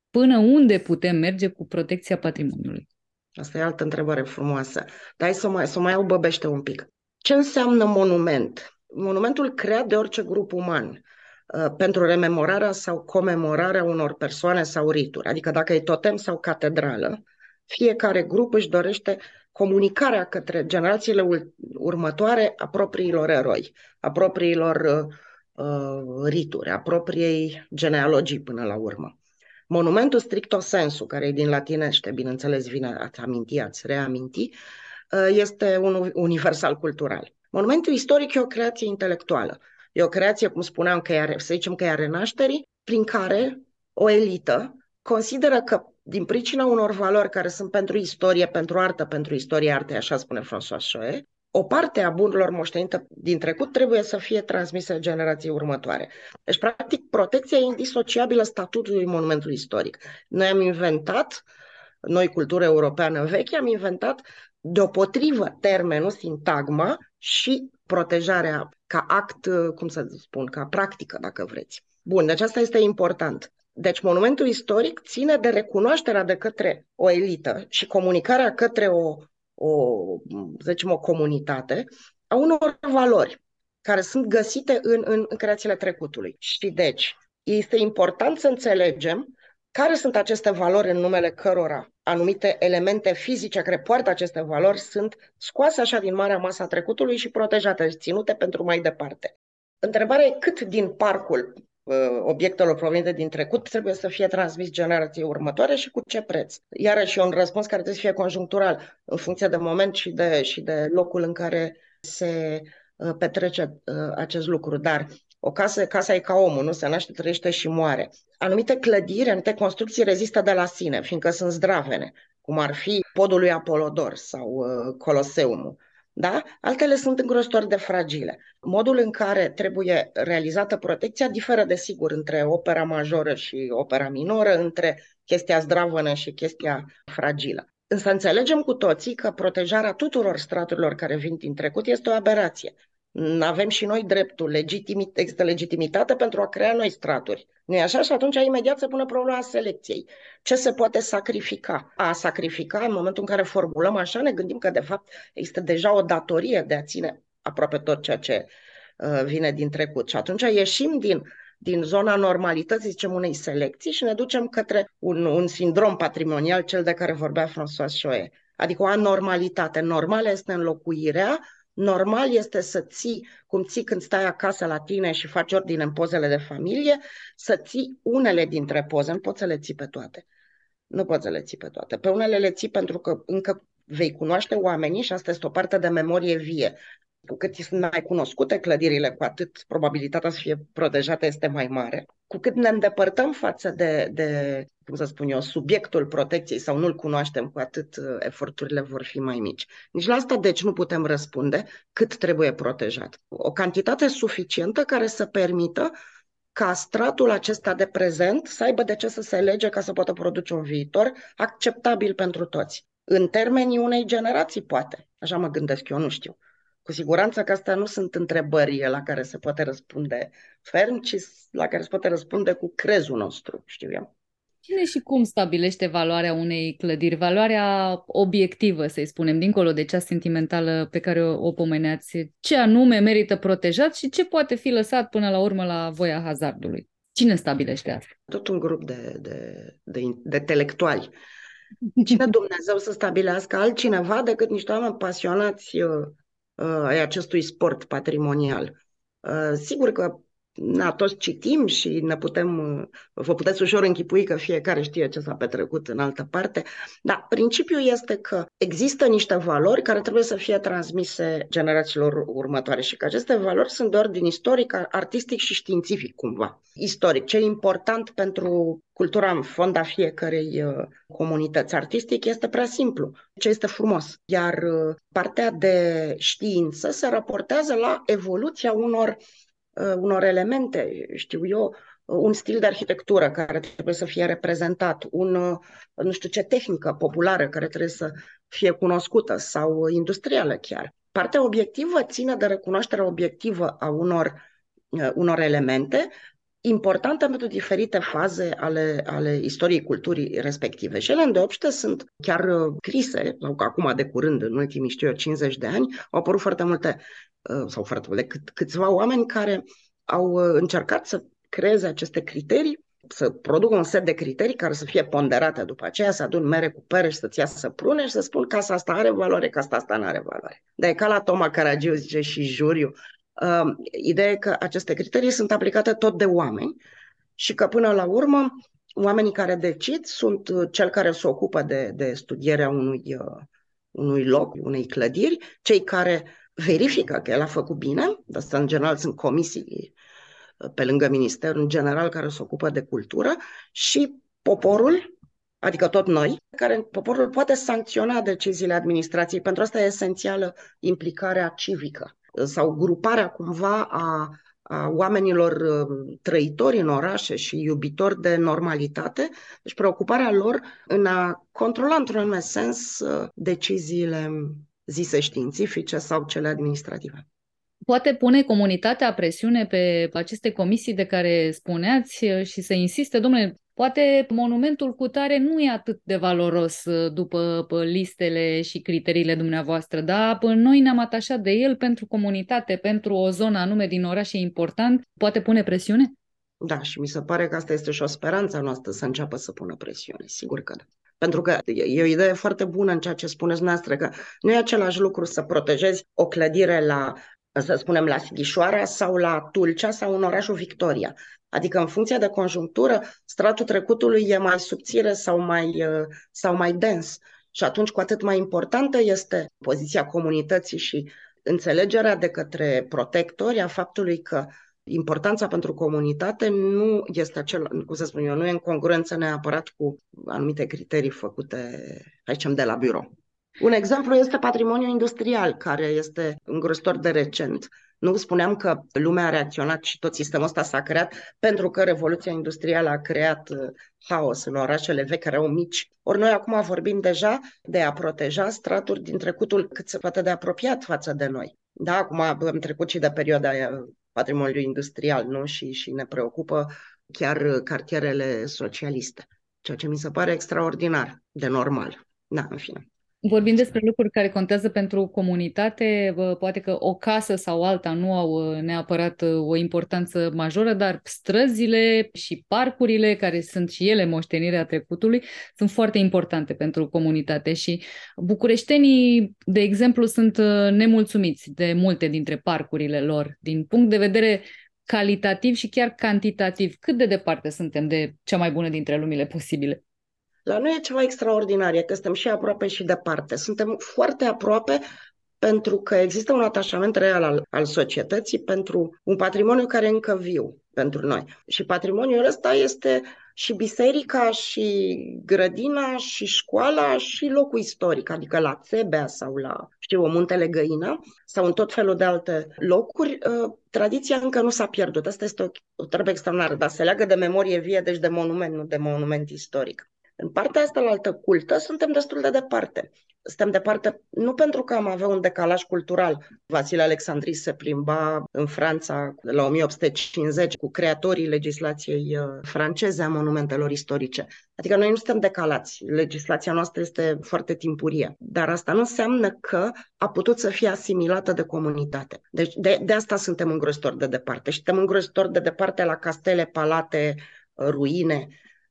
Până unde putem merge cu protecția patrimoniului? Asta e altă întrebare frumoasă. Dar hai să mai, să mai au băbește un pic. Ce înseamnă monument? Monumentul creat de orice grup uman uh, pentru rememorarea sau comemorarea unor persoane sau rituri. Adică dacă e totem sau catedrală, fiecare grup își dorește comunicarea către generațiile următoare a propriilor eroi, a propriilor uh, uh, rituri, a propriei genealogii până la urmă. Monumentul stricto sensu, care e din latinește, bineînțeles vine ați aminti, ați reaminti, uh, este un universal cultural. Monumentul istoric e o creație intelectuală. E o creație, cum spuneam, că e, să zicem că e a renașterii, prin care o elită consideră că din pricina unor valori care sunt pentru istorie, pentru artă, pentru istorie arte, așa spune François Choe, o parte a bunurilor moștenite din trecut trebuie să fie transmise generației următoare. Deci, practic, protecția e indisociabilă statutului monumentului istoric. Noi am inventat, noi, cultură europeană veche, am inventat deopotrivă termenul, sintagma și protejarea ca act, cum să spun, ca practică, dacă vreți. Bun, deci asta este important. Deci monumentul istoric ține de recunoașterea de către o elită și comunicarea către o, o să zicem, o comunitate a unor valori care sunt găsite în, în, în creațiile trecutului. Și deci este important să înțelegem care sunt aceste valori în numele cărora anumite elemente fizice care poartă aceste valori sunt scoase așa din marea masă a trecutului și protejate, ținute pentru mai departe. Întrebarea e cât din parcul Uh, obiectelor provenite din trecut trebuie să fie transmis generației următoare și cu ce preț. Iarăși e un răspuns care trebuie să fie conjunctural în funcție de moment și de, și de locul în care se uh, petrece uh, acest lucru. Dar o casă, casa e ca omul, nu se naște, trăiește și moare. Anumite clădiri, anumite construcții rezistă de la sine, fiindcă sunt zdravene, cum ar fi podul lui Apolodor sau uh, Coloseumul da? Altele sunt îngrozitor de fragile. Modul în care trebuie realizată protecția diferă, desigur, între opera majoră și opera minoră, între chestia zdravănă și chestia fragilă. Însă înțelegem cu toții că protejarea tuturor straturilor care vin din trecut este o aberație avem și noi dreptul, legitimit, există legitimitate pentru a crea noi straturi. nu e așa? Și atunci imediat se pune problema selecției. Ce se poate sacrifica? A sacrifica în momentul în care formulăm așa, ne gândim că de fapt există deja o datorie de a ține aproape tot ceea ce uh, vine din trecut. Și atunci ieșim din, din zona normalității, zicem, unei selecții și ne ducem către un, un sindrom patrimonial, cel de care vorbea François Choe. Adică o anormalitate. Normală este înlocuirea Normal este să ții, cum ții când stai acasă la tine și faci ordine în pozele de familie, să ții unele dintre poze, nu poți să le ții pe toate. Nu poți să le ții pe toate. Pe unele le ții pentru că încă vei cunoaște oamenii și asta este o parte de memorie vie. Cu cât sunt mai cunoscute clădirile, cu atât probabilitatea să fie protejată este mai mare. Cu cât ne îndepărtăm față de, de cum să spun eu, subiectul protecției sau nu-l cunoaștem, cu atât uh, eforturile vor fi mai mici. Nici la asta, deci, nu putem răspunde cât trebuie protejat. O cantitate suficientă care să permită ca stratul acesta de prezent să aibă de ce să se lege ca să poată produce un viitor acceptabil pentru toți. În termenii unei generații, poate. Așa mă gândesc eu, nu știu. Cu siguranță că astea nu sunt întrebări la care se poate răspunde ferm, ci la care se poate răspunde cu crezul nostru, știu eu. Cine și cum stabilește valoarea unei clădiri? Valoarea obiectivă, să-i spunem, dincolo de cea sentimentală pe care o, o pomeneați. Ce anume merită protejat și ce poate fi lăsat până la urmă la voia hazardului? Cine stabilește asta? Tot un grup de, de, de, de intelectuali. Cine Dumnezeu să stabilească altcineva decât niște oameni pasionați uh, uh, ai acestui sport patrimonial? Uh, sigur că na, toți citim și ne putem, vă puteți ușor închipui că fiecare știe ce s-a petrecut în altă parte, dar principiul este că există niște valori care trebuie să fie transmise generațiilor următoare și că aceste valori sunt de ordin istoric, artistic și științific cumva. Istoric, ce e important pentru cultura în fonda fiecărei uh, comunități artistic este prea simplu, ce este frumos. Iar uh, partea de știință se raportează la evoluția unor Uh, unor elemente, știu eu, un stil de arhitectură care trebuie să fie reprezentat, un, uh, nu știu ce tehnică populară care trebuie să fie cunoscută sau industrială chiar. Partea obiectivă ține de recunoașterea obiectivă a unor, uh, unor elemente importantă pentru diferite faze ale, ale istoriei culturii respective. Și ele îndeopște sunt chiar uh, crise, sau că acum de curând, în ultimii, știu eu, 50 de ani, au apărut foarte multe, uh, sau foarte multe, cât, câțiva oameni care au uh, încercat să creeze aceste criterii să producă un set de criterii care să fie ponderate după aceea, să adun mere cu pere și să-ți iasă prune și să spun că asta are valoare, că asta, asta nu are valoare. Dar e ca la Toma Caragiu, zice și juriu, uh, ideea e că aceste criterii sunt aplicate tot de oameni și că până la urmă oamenii care decid sunt uh, cel care se ocupă de, de studierea unui, uh, unui loc, unei clădiri, cei care verifică că el a făcut bine, asta în general sunt comisii pe lângă ministerul în general care se ocupă de cultură și poporul, adică tot noi, care poporul poate sancționa deciziile administrației. Pentru asta e esențială implicarea civică sau gruparea cumva a, a oamenilor uh, trăitori în orașe și iubitori de normalitate, deci preocuparea lor în a controla într-un anume sens uh, deciziile zise științifice sau cele administrative. Poate pune comunitatea presiune pe aceste comisii de care spuneați uh, și să insiste, domnule, poate monumentul cu tare nu e atât de valoros uh, după listele și criteriile dumneavoastră, dar noi ne-am atașat de el pentru comunitate, pentru o zonă anume din oraș e important, poate pune presiune? Da, și mi se pare că asta este și o speranță noastră să înceapă să pună presiune, sigur că da. Pentru că e o idee foarte bună în ceea ce spuneți noastră, că nu e același lucru să protejezi o clădire la să spunem, la Sighișoara sau la Tulcea sau în orașul Victoria. Adică în funcție de conjunctură, stratul trecutului e mai subțire sau mai, uh, sau mai dens. Și atunci cu atât mai importantă este poziția comunității și înțelegerea de către protectori a faptului că importanța pentru comunitate nu este acel, cum să spun eu, nu e în congruență neapărat cu anumite criterii făcute, aici de la birou. Un exemplu este patrimoniul industrial, care este îngrozitor de recent. Nu spuneam că lumea a reacționat și tot sistemul ăsta s-a creat pentru că Revoluția Industrială a creat uh, haos în orașele vechi care au mici. Ori noi acum vorbim deja de a proteja straturi din trecutul cât se poate de apropiat față de noi. Da, acum am trecut și de perioada uh, patrimoniului industrial, nu? Și, și ne preocupă chiar uh, cartierele socialiste, ceea ce mi se pare extraordinar, de normal. Da, în fine. Vorbim despre lucruri care contează pentru comunitate, poate că o casă sau alta nu au uh, neapărat uh, o importanță majoră, dar străzile și parcurile, care sunt și ele moștenirea trecutului, sunt foarte importante pentru comunitate și bucureștenii, de exemplu, sunt uh, nemulțumiți de multe dintre parcurile lor, din punct de vedere calitativ și chiar cantitativ. Cât de departe suntem de cea mai bună dintre lumile posibile? La noi e ceva extraordinar, e că suntem și aproape și departe. Suntem foarte aproape pentru că există un atașament real al, al societății pentru un patrimoniu care e încă viu pentru noi. Și patrimoniul ăsta este și biserica, și grădina, și școala, și locul istoric, adică la Țebea sau la, știu, Muntele Găina sau în tot felul de alte locuri, uh, tradiția încă nu s-a pierdut. Asta este o, o treabă extraordinară, dar se leagă de memorie vie, deci de monument, nu de monument istoric. În partea asta la altă cultă suntem destul de departe. Suntem departe nu pentru că am avea un decalaj cultural. Vasile Alexandris se plimba în Franța la 1850 cu creatorii legislației uh, franceze a monumentelor istorice. Adică noi nu suntem decalați. Legislația noastră este foarte timpurie. Dar asta nu înseamnă că a putut să fie asimilată de comunitate. Deci de, de asta suntem îngrozitori de departe. Și suntem îngrozitori de departe la castele, palate, ruine,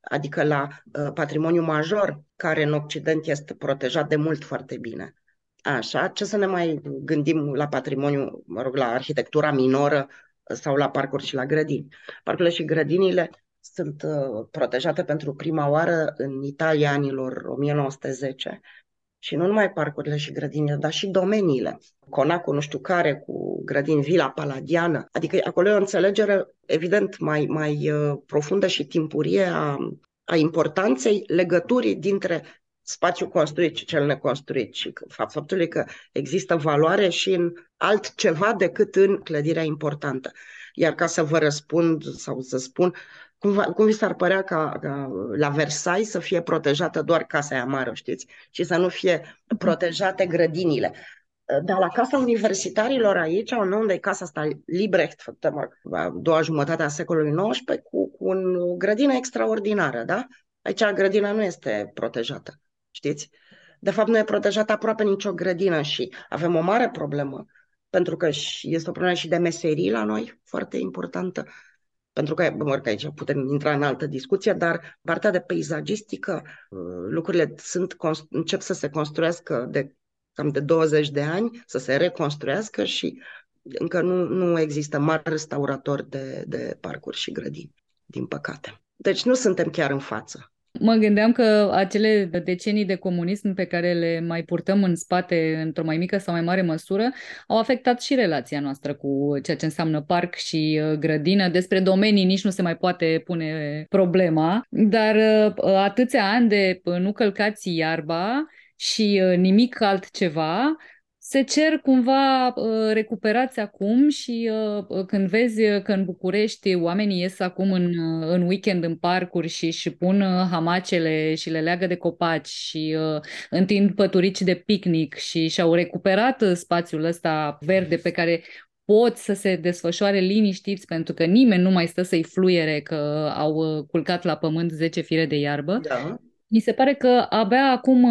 adică la uh, patrimoniu major, care în Occident este protejat de mult foarte bine. Așa, ce să ne mai gândim la patrimoniu, mă rog, la arhitectura minoră sau la parcuri și la grădini. Parcurile și grădinile sunt uh, protejate pentru prima oară în Italia anilor 1910 și nu numai parcurile și grădinile, dar și domeniile. Conacul, nu știu care, cu grădini Vila Paladiană. Adică acolo e o înțelegere, evident, mai, mai uh, profundă și timpurie a, a importanței legăturii dintre spațiul construit și cel neconstruit și faptului că există valoare și în altceva decât în clădirea importantă. Iar ca să vă răspund sau să spun, cum, cum vi s-ar părea ca, ca la Versailles să fie protejată doar casa aia mare, știți? Și să nu fie protejate grădinile. Dar la Casa Universitarilor aici, unde e casa asta Librecht, făcută a doua jumătate a secolului XIX, cu, cu o grădină extraordinară, da? Aici grădina nu este protejată, știți? De fapt, nu e protejată aproape nicio grădină și avem o mare problemă, pentru că este o problemă și de meserii la noi, foarte importantă, pentru că, mă că aici putem intra în altă discuție, dar partea de peisagistică, uh, lucrurile sunt, încep să se construiască de cam de 20 de ani, să se reconstruiască și încă nu, nu există mari restauratori de, de parcuri și grădini, din păcate. Deci nu suntem chiar în față. Mă gândeam că acele decenii de comunism pe care le mai purtăm în spate într-o mai mică sau mai mare măsură au afectat și relația noastră cu ceea ce înseamnă parc și uh, grădină. Despre domenii nici nu se mai poate pune problema, dar uh, atâția ani de nu călcați iarba și uh, nimic altceva, se cer cumva uh, recuperați acum și uh, uh, când vezi că în București oamenii ies acum în, în weekend în parcuri și își pun hamacele și le leagă de copaci și întind păturici de picnic și și-au recuperat spațiul ăsta verde pe care pot să se desfășoare liniștiți pentru că nimeni nu mai stă să-i fluiere că au culcat la pământ 10 fire de iarbă. Da. Mi se pare că abia acum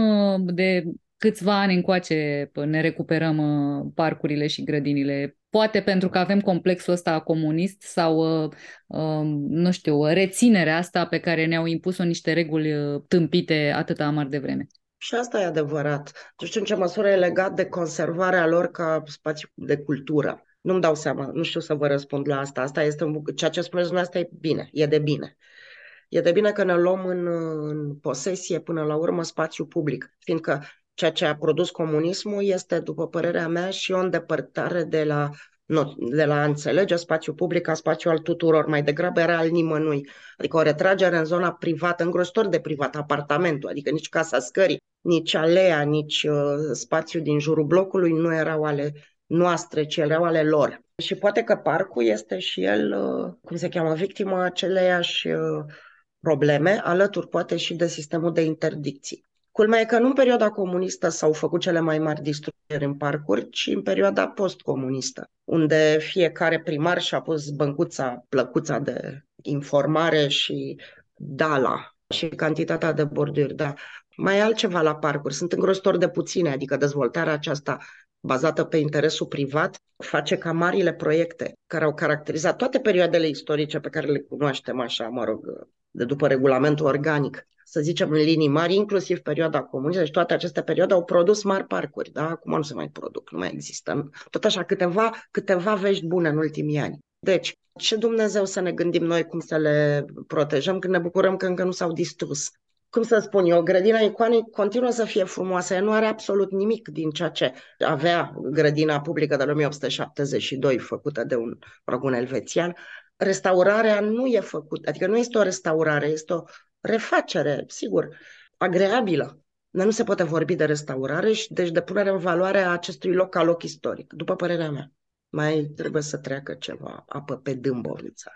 de câțiva ani încoace ne recuperăm uh, parcurile și grădinile. Poate pentru că avem complexul ăsta comunist sau, uh, um, nu știu, reținerea asta pe care ne-au impus-o niște reguli uh, tâmpite atâta amar de vreme. Și asta e adevărat. Nu știu în ce măsură e legat de conservarea lor ca spațiu de cultură. Nu-mi dau seama, nu știu să vă răspund la asta. Asta este ceea ce spuneți dumneavoastră e bine, e de bine. E de bine că ne luăm în, în posesie până la urmă spațiu public, fiindcă ceea ce a produs comunismul este, după părerea mea, și o îndepărtare de la, nu, de la a înțelege spațiul public ca spațiu al tuturor, mai degrabă era al nimănui. Adică o retragere în zona privată, îngrozitor de privat, apartamentul, adică nici casa scării, nici alea, nici uh, spațiul din jurul blocului nu erau ale noastre, ci erau ale lor. Și poate că parcul este și el, uh, cum se cheamă, victima aceleiași uh, probleme, alături poate și de sistemul de interdicții. Culmea e că nu în perioada comunistă s-au făcut cele mai mari distrugeri în parcuri, ci în perioada postcomunistă, unde fiecare primar și-a pus băncuța, plăcuța de informare și dala și cantitatea de borduri, da. Mai e altceva la parcuri, sunt îngrozitor de puține, adică dezvoltarea aceasta bazată pe interesul privat, face ca marile proiecte care au caracterizat toate perioadele istorice pe care le cunoaștem așa, mă rog, de după regulamentul organic, să zicem, în linii mari, inclusiv perioada comunistă, deci toate aceste perioade au produs mari parcuri, da? Acum nu se mai produc, nu mai există. Tot așa, câteva, câteva vești bune în ultimii ani. Deci, ce Dumnezeu să ne gândim noi cum să le protejăm când ne bucurăm că încă nu s-au distrus? Cum să spun eu, grădina icoanei continuă să fie frumoasă, ea nu are absolut nimic din ceea ce avea grădina publică de la 1872, făcută de un, rog, un elvețian. Restaurarea nu e făcută, adică nu este o restaurare, este o refacere, sigur, agreabilă. Dar nu se poate vorbi de restaurare și deci de punere în valoare a acestui loc ca loc istoric, după părerea mea. Mai trebuie să treacă ceva apă pe dâmbovița.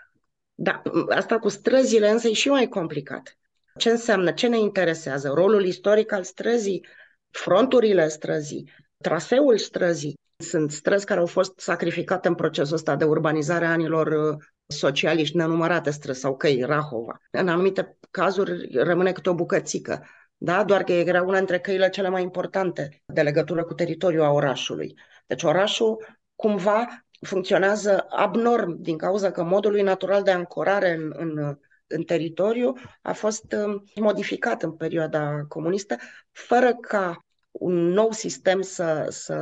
Da, asta cu străzile însă e și mai complicat. Ce înseamnă? Ce ne interesează? Rolul istoric al străzii, fronturile străzii, traseul străzii. Sunt străzi care au fost sacrificate în procesul ăsta de urbanizare a anilor socialiști, nenumărate străzi sau căi, Rahova. În anumite cazuri rămâne câte o bucățică, da? doar că era una dintre căile cele mai importante de legătură cu teritoriul a orașului. Deci orașul cumva funcționează abnorm din cauza că modul natural de ancorare în, în, în teritoriu a fost um, modificat în perioada comunistă, fără ca un nou sistem să, să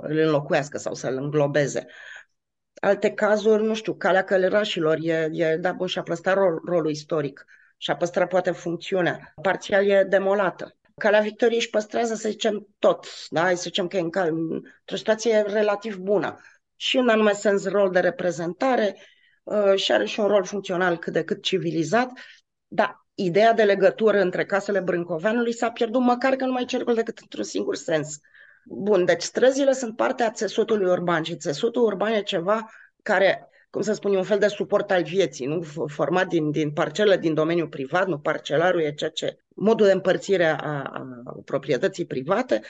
îl înlocuiască sau să îl înglobeze alte cazuri, nu știu, calea călărașilor e, e da, bun, și-a păstrat rol, rolul istoric și-a păstrat poate funcțiunea. Parțial e demolată. Calea Victoriei își păstrează, să zicem, tot. Da? Hai să zicem că e în cal- într-o situație relativ bună. Și în anume sens rol de reprezentare uh, și are și un rol funcțional cât de cât civilizat, dar ideea de legătură între casele Brâncoveanului s-a pierdut măcar că nu mai circul decât într-un singur sens. Bun, deci străzile sunt parte a țesutului urban și țesutul urban e ceva care, cum să spun, e un fel de suport al vieții, nu format din, din parcele din domeniul privat, nu parcelarul e ceea ce... Modul de împărțire a, a proprietății private,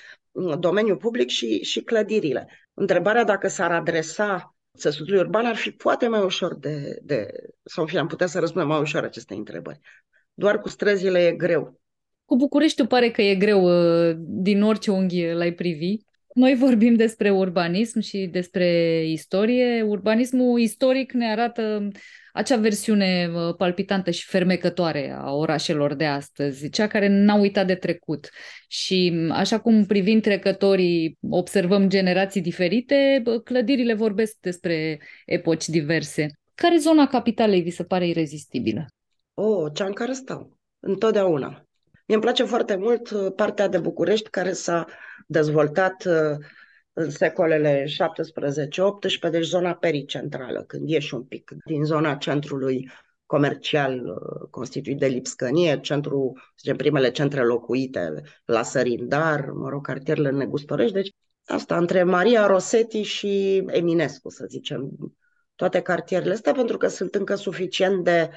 domeniul public și, și clădirile. Întrebarea dacă s-ar adresa țesutului urban ar fi poate mai ușor de, de sau în fine, am putea să răspundem mai ușor aceste întrebări. Doar cu străzile e greu. Cu București pare că e greu uh, din orice unghi l-ai privi. Noi vorbim despre urbanism și despre istorie. Urbanismul istoric ne arată acea versiune uh, palpitantă și fermecătoare a orașelor de astăzi, cea care n-a uitat de trecut. Și așa cum privind trecătorii observăm generații diferite, clădirile vorbesc despre epoci diverse. Care zona capitalei vi se pare irezistibilă? O, oh, cea în care stau. Întotdeauna. Mie îmi place foarte mult uh, partea de București care s-a dezvoltat uh, în secolele 17-18, deci zona pericentrală, când ieși un pic din zona centrului comercial uh, constituit de Lipscănie, centru, zicem, primele centre locuite la Sărindar, mă rog, cartierele Negustorești, deci asta între Maria Rosetti și Eminescu, să zicem, toate cartierele astea, pentru că sunt încă suficient de,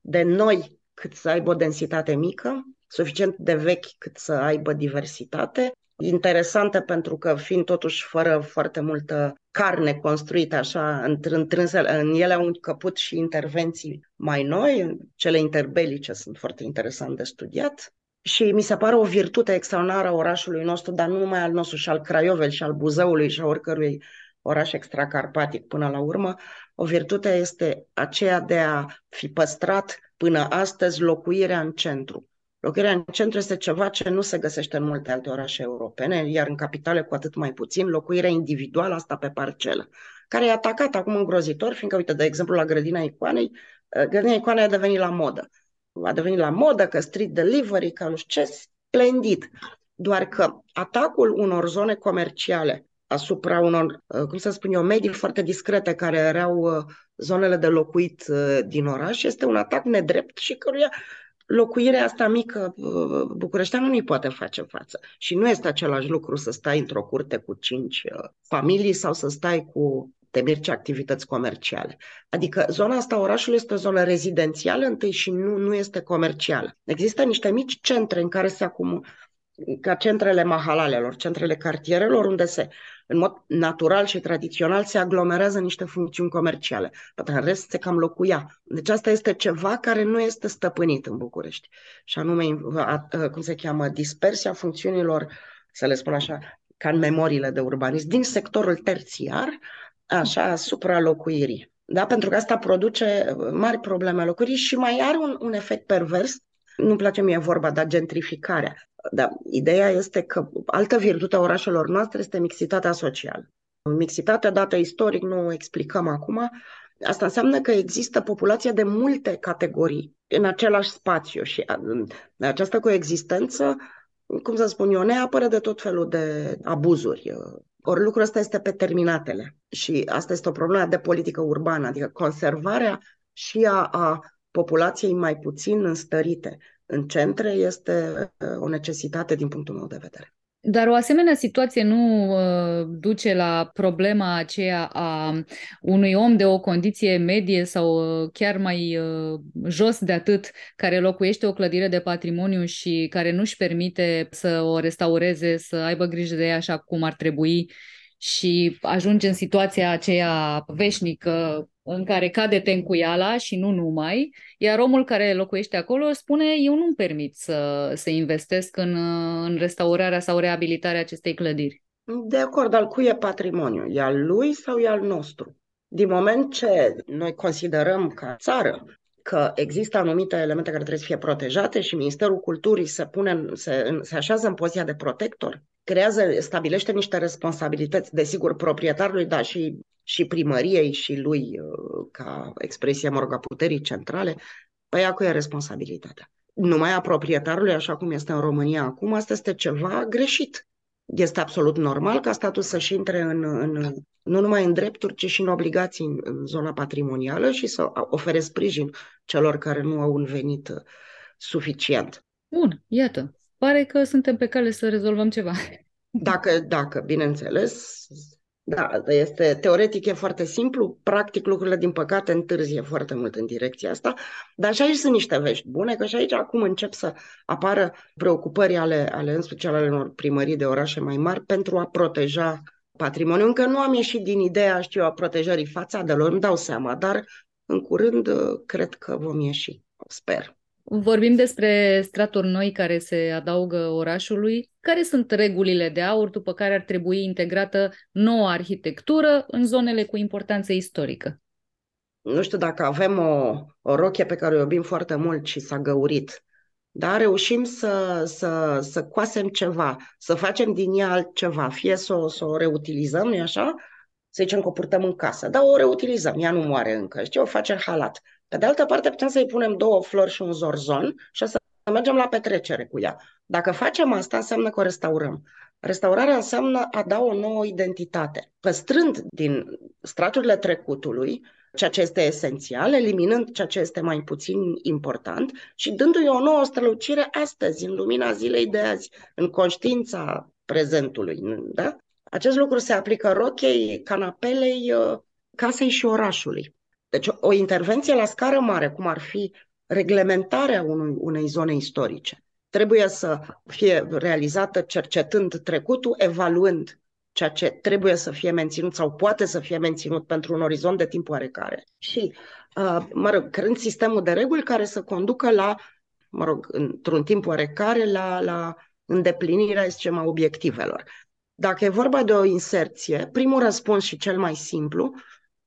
de noi cât să aibă o densitate mică, suficient de vechi cât să aibă diversitate interesante pentru că fiind totuși fără foarte multă carne construită așa, întrânse, în ele au încăput și intervenții mai noi, cele interbelice sunt foarte interesant de studiat. Și mi se pare o virtute extraordinară a orașului nostru, dar nu numai al nostru, și al Craiovei, și al Buzăului, și a oricărui oraș extracarpatic până la urmă, o virtute este aceea de a fi păstrat până astăzi locuirea în centru. Locuirea în centru este ceva ce nu se găsește în multe alte orașe europene, iar în capitale cu atât mai puțin, locuirea individuală, asta pe parcelă, care e atacată acum îngrozitor, fiindcă, uite, de exemplu, la grădina Icoanei, uh, grădina Icoanei a devenit la modă. A devenit la modă, că street delivery, că nu știu ce, splendid. Doar că atacul unor zone comerciale asupra unor, uh, cum să spun eu, medii foarte discrete care erau uh, zonele de locuit din oraș este un atac nedrept și căruia locuirea asta mică uh, bucureșteană nu-i poate face față. Și nu este același lucru să stai într-o curte cu cinci uh, familii sau să stai cu temirce activități comerciale. Adică zona asta orașului este o zonă rezidențială întâi și nu, nu este comercială. Există niște mici centre în care se acumulă ca centrele mahalalelor, centrele cartierelor, unde se, în mod natural și tradițional, se aglomerează niște funcțiuni comerciale. Dar în rest se cam locuia. Deci asta este ceva care nu este stăpânit în București. Și anume, cum se cheamă, dispersia funcțiunilor, să le spun așa, ca în memoriile de urbanism, din sectorul terțiar, așa, asupra locuirii. Da? Pentru că asta produce mari probleme locuirii și mai are un, un efect pervers nu-mi place mie vorba, dar gentrificarea. Dar ideea este că altă virtute a orașelor noastre este mixitatea socială. Mixitatea dată istoric, nu o explicăm acum, Asta înseamnă că există populație de multe categorii în același spațiu și această coexistență, cum să spun eu, ne apără de tot felul de abuzuri. Ori lucrul ăsta este pe terminatele și asta este o problemă de politică urbană, adică conservarea și a, a populației mai puțin înstărite în centre este uh, o necesitate din punctul meu de vedere. Dar o asemenea situație nu uh, duce la problema aceea a unui om de o condiție medie sau uh, chiar mai uh, jos de atât, care locuiește o clădire de patrimoniu și care nu-și permite să o restaureze, să aibă grijă de ea așa cum ar trebui și ajunge în situația aceea veșnică în care cade tencuiala și nu numai, iar omul care locuiește acolo spune eu nu-mi permit să, să investesc în, în restaurarea sau reabilitarea acestei clădiri. De acord, al cui e patrimoniu? E al lui sau e al nostru? Din moment ce noi considerăm ca țară că există anumite elemente care trebuie să fie protejate și Ministerul Culturii se, pune, se, se așează în poziția de protector, creează, stabilește niște responsabilități, desigur, proprietarului, dar și, și primăriei și lui uh, ca expresie, mă rog, a puterii centrale, păi acu e responsabilitatea. Numai a proprietarului, așa cum este în România acum, asta este ceva greșit. Este absolut normal ca statul să-și intre în, în, nu numai în drepturi, ci și în obligații în, în zona patrimonială și să ofere sprijin celor care nu au un venit uh, suficient. Bun, iată. Pare că suntem pe cale să rezolvăm ceva. Dacă, dacă, bineînțeles, Da, este teoretic e foarte simplu, practic lucrurile din păcate întârzie foarte mult în direcția asta, dar și aici sunt niște vești bune, că și aici acum încep să apară preocupări ale, ale în special ale unor primării de orașe mai mari pentru a proteja patrimoniul. Încă nu am ieșit din ideea, știu, a protejării fațadelor, îmi dau seama, dar în curând cred că vom ieși, sper. Vorbim despre straturi noi care se adaugă orașului. Care sunt regulile de aur după care ar trebui integrată noua arhitectură în zonele cu importanță istorică? Nu știu dacă avem o, o rochie pe care o iubim foarte mult și s-a găurit, dar reușim să, să, să coasem ceva, să facem din ea altceva, fie să o, să o reutilizăm, nu așa? Să zicem că o purtăm în casă, dar o reutilizăm, ea nu moare încă, știi, o facem halat. Pe de altă parte, putem să-i punem două flori și un zorzon și să mergem la petrecere cu ea. Dacă facem asta, înseamnă că o restaurăm. Restaurarea înseamnă a da o nouă identitate, păstrând din straturile trecutului ceea ce este esențial, eliminând ceea ce este mai puțin important și dându-i o nouă strălucire astăzi, în lumina zilei de azi, în conștiința prezentului. Da? Acest lucru se aplică rochei, canapelei, uh, casei și orașului. Deci o intervenție la scară mare, cum ar fi reglementarea unui, unei zone istorice, trebuie să fie realizată cercetând trecutul, evaluând ceea ce trebuie să fie menținut sau poate să fie menținut pentru un orizont de timp oarecare. Și, uh, mă rog, creând sistemul de reguli care să conducă la, mă rog, într-un timp oarecare, la, la îndeplinirea, zicem, a obiectivelor. Dacă e vorba de o inserție, primul răspuns și cel mai simplu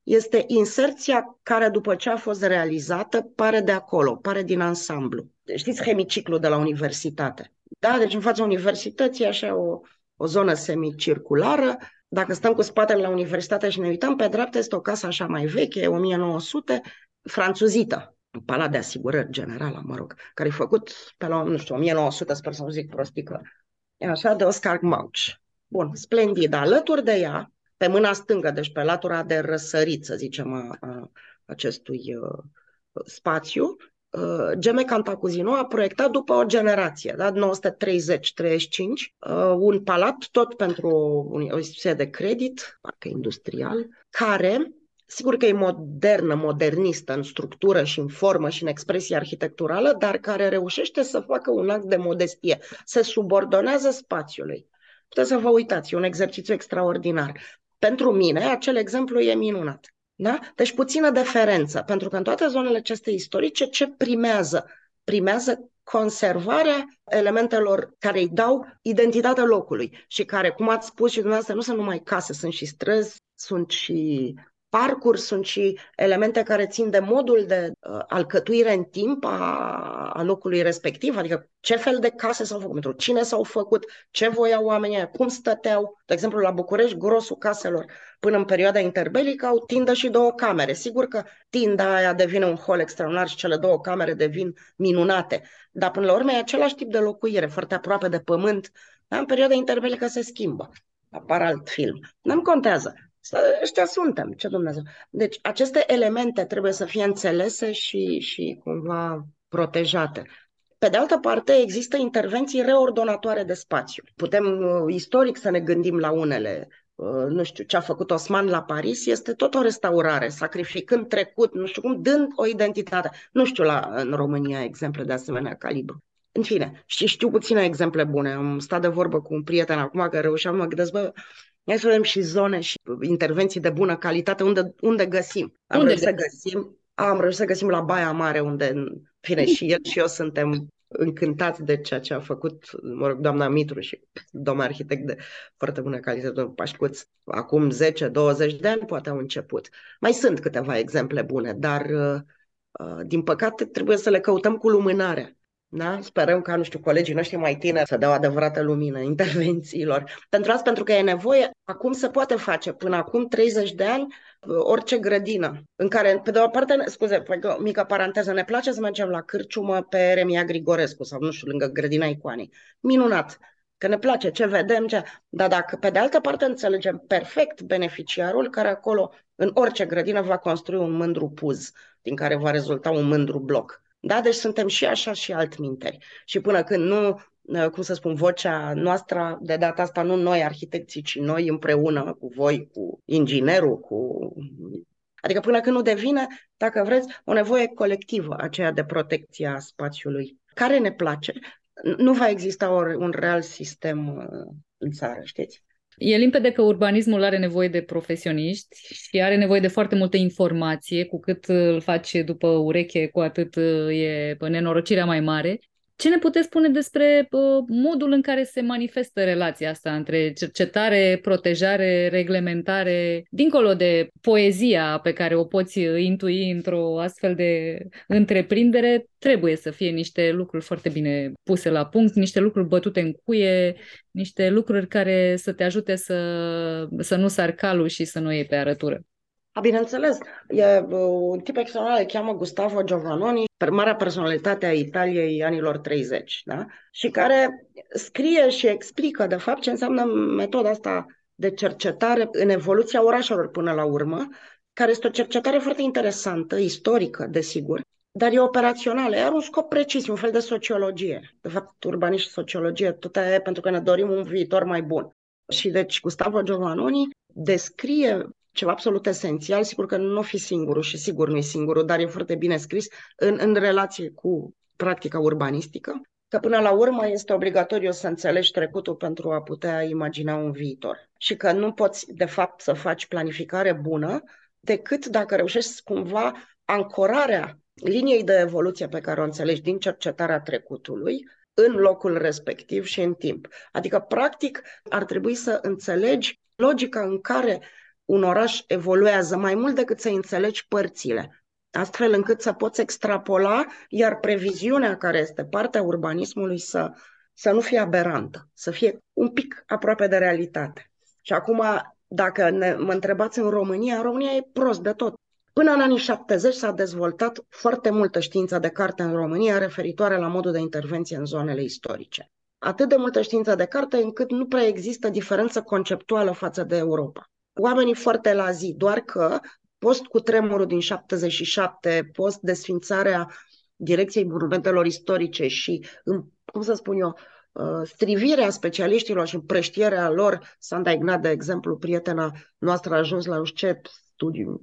este inserția care, după ce a fost realizată, pare de acolo, pare din ansamblu. Știți hemiciclul de la universitate? Da, deci în fața universității așa o, o zonă semicirculară. Dacă stăm cu spatele la universitate și ne uităm, pe dreapta este o casă așa mai veche, 1900, franțuzită. Un palat de asigurări generală, mă rog, care e făcut pe la, nu știu, 1900, sper să nu zic prostică, e așa, de Oscar Mauch. Bun, splendid. Alături de ea, pe mâna stângă, deci pe latura de răsărit, să zicem, a, a acestui uh, spațiu, uh, Geme Cantacuzino a proiectat după o generație, da? 930-35, uh, un palat tot pentru o, o instituție de credit, parcă industrial, care Sigur că e modernă, modernistă în structură și în formă și în expresie arhitecturală, dar care reușește să facă un act de modestie, se subordonează spațiului. Puteți să vă uitați, e un exercițiu extraordinar. Pentru mine, acel exemplu e minunat. Da? Deci puțină deferență, pentru că în toate zonele acestea istorice, ce primează? Primează conservarea elementelor care îi dau identitatea locului și care, cum ați spus și dumneavoastră, nu sunt numai case, sunt și străzi, sunt și parcuri sunt și elemente care țin de modul de uh, alcătuire în timp a, a locului respectiv, adică ce fel de case s-au făcut, pentru cine s-au făcut, ce voiau oamenii, cum stăteau. De exemplu, la București, grosul caselor până în perioada interbelică au tindă și două camere. Sigur că tinda aia devine un hol extraordinar și cele două camere devin minunate, dar până la urmă e același tip de locuire, foarte aproape de pământ. Dar în perioada interbelică se schimbă. Apar alt film. Nu-mi contează ăștia suntem, ce Dumnezeu. Deci aceste elemente trebuie să fie înțelese și, și cumva protejate. Pe de altă parte, există intervenții reordonatoare de spațiu. Putem uh, istoric să ne gândim la unele. Uh, nu știu, ce a făcut Osman la Paris este tot o restaurare, sacrificând trecut, nu știu cum, dând o identitate. Nu știu la, în România exemple de asemenea calibru. În fine, și știu puține exemple bune. Am stat de vorbă cu un prieten acum care reușeam mă gândesc, bă, Hai să vedem și zone și intervenții de bună calitate unde, unde găsim. Am unde să găsim? Am reușit să găsim la Baia Mare, unde, în fine, și el și eu suntem încântați de ceea ce a făcut, mă rog, doamna Mitru și domnul arhitect de foarte bună calitate, domnul Pașcuț, acum 10-20 de ani poate au început. Mai sunt câteva exemple bune, dar uh, uh, din păcate trebuie să le căutăm cu lumânare. Da? Sperăm ca, nu știu, colegii noștri mai tineri să dea o adevărată lumină intervențiilor. Pentru asta, pentru că e nevoie, acum se poate face, până acum 30 de ani, orice grădină, în care, pe de o parte, scuze, o mică paranteză, ne place să mergem la cârciumă pe Remia Grigorescu sau, nu știu, lângă grădina Icoanei. Minunat! Că ne place ce vedem, ce... dar dacă pe de altă parte înțelegem perfect beneficiarul care acolo, în orice grădină, va construi un mândru puz, din care va rezulta un mândru bloc da? Deci suntem și așa și altminteri. Și până când nu uh, cum să spun, vocea noastră, de data asta nu noi arhitecții, ci noi împreună cu voi, cu inginerul, cu... Adică până când nu devine, dacă vreți, o nevoie colectivă aceea de protecție a spațiului, care ne place, nu va exista un real sistem uh, în țară, știți? E limpede că urbanismul are nevoie de profesioniști și are nevoie de foarte multă informație, cu cât îl faci după ureche, cu atât uh, e nenorocirea mai mare. Ce ne puteți spune despre uh, modul în care se manifestă relația asta între cercetare, protejare, reglementare, dincolo de poezia pe care o poți intui într-o astfel de întreprindere, trebuie să fie niște lucruri foarte bine puse la punct, niște lucruri bătute în cuie, niște lucruri care să te ajute să, să nu sar calul și să nu iei pe arătură. A, bineînțeles, e un tip extraordinar, îl cheamă Gustavo Giovannoni, marea personalitate a Italiei anilor 30, da? și care scrie și explică, de fapt, ce înseamnă metoda asta de cercetare în evoluția orașelor până la urmă, care este o cercetare foarte interesantă, istorică, desigur, dar e operațională, are un scop precis, un fel de sociologie. De fapt, urbanism și sociologie, tot e pentru că ne dorim un viitor mai bun. Și deci Gustavo Giovannoni descrie ceva absolut esențial, sigur că nu fi singurul și sigur nu e singurul, dar e foarte bine scris în, în relație cu practica urbanistică, că până la urmă este obligatoriu să înțelegi trecutul pentru a putea imagina un viitor. Și că nu poți, de fapt, să faci planificare bună decât dacă reușești cumva ancorarea liniei de evoluție pe care o înțelegi din cercetarea trecutului în locul respectiv și în timp. Adică, practic, ar trebui să înțelegi logica în care un oraș evoluează mai mult decât să înțelegi părțile, astfel încât să poți extrapola, iar previziunea care este partea urbanismului să, să nu fie aberantă, să fie un pic aproape de realitate. Și acum, dacă ne, mă întrebați în România, în România e prost de tot. Până în anii 70 s-a dezvoltat foarte multă știință de carte în România referitoare la modul de intervenție în zonele istorice. Atât de multă știință de carte încât nu prea există diferență conceptuală față de Europa oamenii foarte la zi, doar că post cu tremurul din 77, post desfințarea Direcției Monumentelor Istorice și, cum să spun eu, uh, strivirea specialiștilor și împrăștierea lor, Sanda Ignat, de exemplu, prietena noastră a ajuns la nu știu ce studiu,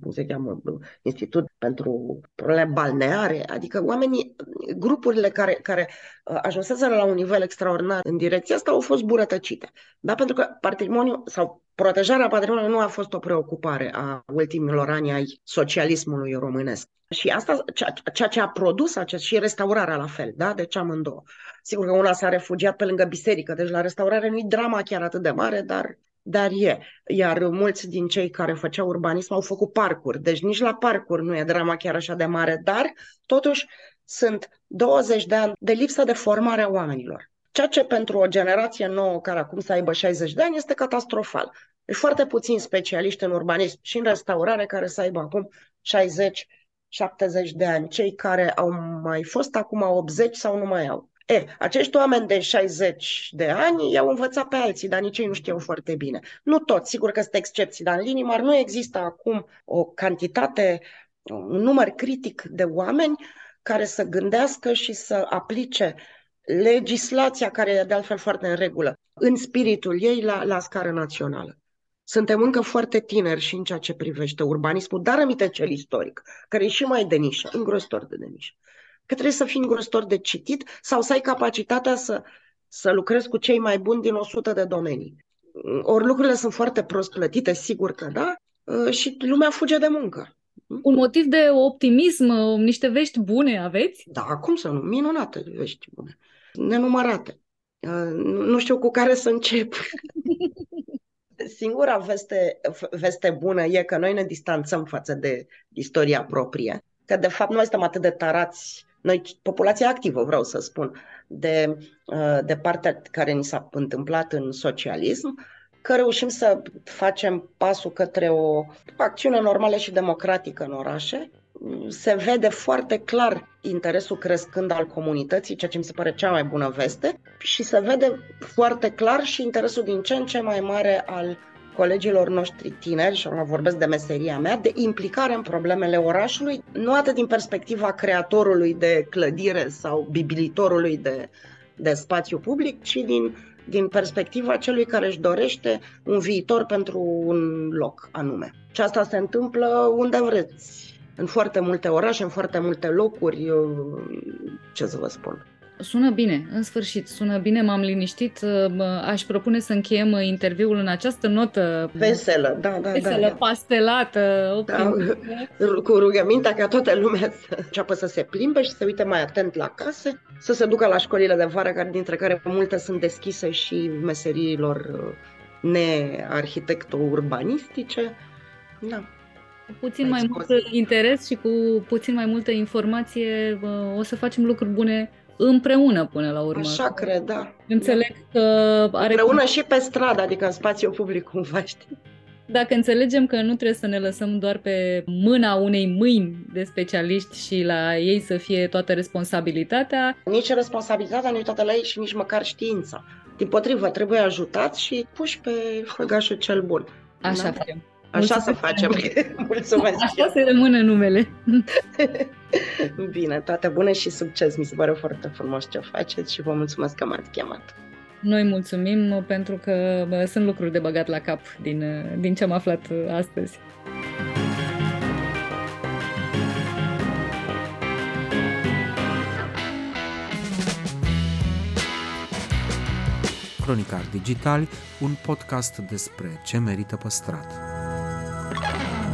cum se cheamă, Institut pentru Probleme Balneare, adică oamenii, grupurile care, care uh, ajunseseră la un nivel extraordinar în direcția asta au fost burătăcite. Da? Pentru că patrimoniul sau protejarea patrimoniului nu a fost o preocupare a ultimilor ani ai socialismului românesc. Și asta, ceea ce a produs acest, și restaurarea la fel, da? Deci amândouă. Sigur că una s-a refugiat pe lângă biserică, deci la restaurare nu-i drama chiar atât de mare, dar dar e. Iar mulți din cei care făceau urbanism au făcut parcuri, deci nici la parcuri nu e drama chiar așa de mare, dar totuși sunt 20 de ani de lipsă de formare a oamenilor. Ceea ce pentru o generație nouă care acum să aibă 60 de ani este catastrofal. E foarte puțini specialiști în urbanism și în restaurare care să aibă acum 60 70 de ani, cei care au mai fost acum 80 sau nu mai au. E, acești oameni de 60 de ani i-au învățat pe alții, dar nici ei nu știau foarte bine. Nu toți, sigur că sunt excepții, dar în linii mari nu există acum o cantitate, un număr critic de oameni care să gândească și să aplice legislația care e de altfel foarte în regulă, în spiritul ei la, la scară națională. Suntem încă foarte tineri și în ceea ce privește urbanismul, dar aminte cel istoric, care e și mai de nișă, îngrozitor de, de nișă că trebuie să fii îngrozitor de citit sau să ai capacitatea să, să lucrezi cu cei mai buni din 100 de domenii. Ori lucrurile sunt foarte prost plătite, sigur că da, ă, și lumea fuge de muncă. Un motiv de optimism, ă, niște vești bune aveți? Da, cum să nu? Minunate vești bune. Nenumărate. Ă, nu știu cu care să încep. Singura veste, veste bună e că noi ne distanțăm față de istoria proprie. Că de fapt noi suntem atât de tarați noi, populația activă, vreau să spun, de, uh, de partea care ni s-a întâmplat în socialism, că reușim să facem pasul către o acțiune normală și democratică în orașe. Se vede foarte clar interesul crescând al comunității, ceea ce mi se pare cea mai bună veste, și se vede foarte clar și interesul din ce în ce mai mare al colegilor noștri tineri, și acum vorbesc de meseria mea, de implicare în problemele orașului, nu atât din perspectiva creatorului de clădire sau bibilitorului de de spațiu public, ci din, din perspectiva celui care își dorește un viitor pentru un loc anume. Și asta se întâmplă unde vreți, în foarte multe orașe, în foarte multe locuri, ce să vă spun. Sună bine, în sfârșit, sună bine, m-am liniștit. Aș propune să încheiem interviul în această notă veselă, da, da, veselă, da, da. pastelată, da, cu rugămintea ca toată lumea să înceapă să se plimbe și să uite mai atent la case, să se ducă la școlile de vară, dintre care multe sunt deschise și meseriilor uh, nearhitecto-urbanistice. Da. Cu puțin mai mult interes și cu puțin mai multă informație o să facem lucruri bune împreună până la urmă. Așa cred, da. Înțeleg că are... Împreună și pe stradă, adică în spațiu public, cumva, știi? Dacă înțelegem că nu trebuie să ne lăsăm doar pe mâna unei mâini de specialiști și la ei să fie toată responsabilitatea. Nici responsabilitatea nu toată la ei și nici măcar știința. Din potrivă, trebuie ajutat și puși pe făgașul cel bun. Așa da? facem. Așa să facem. Mulțumesc. Așa se rămâne numele. Bine, toate bune și succes. Mi se pare foarte frumos ce faceți și vă mulțumesc că m-ați chemat. Noi mulțumim pentru că sunt lucruri de băgat la cap din, din ce am aflat astăzi. Cronicar Digital, un podcast despre ce merită păstrat. you.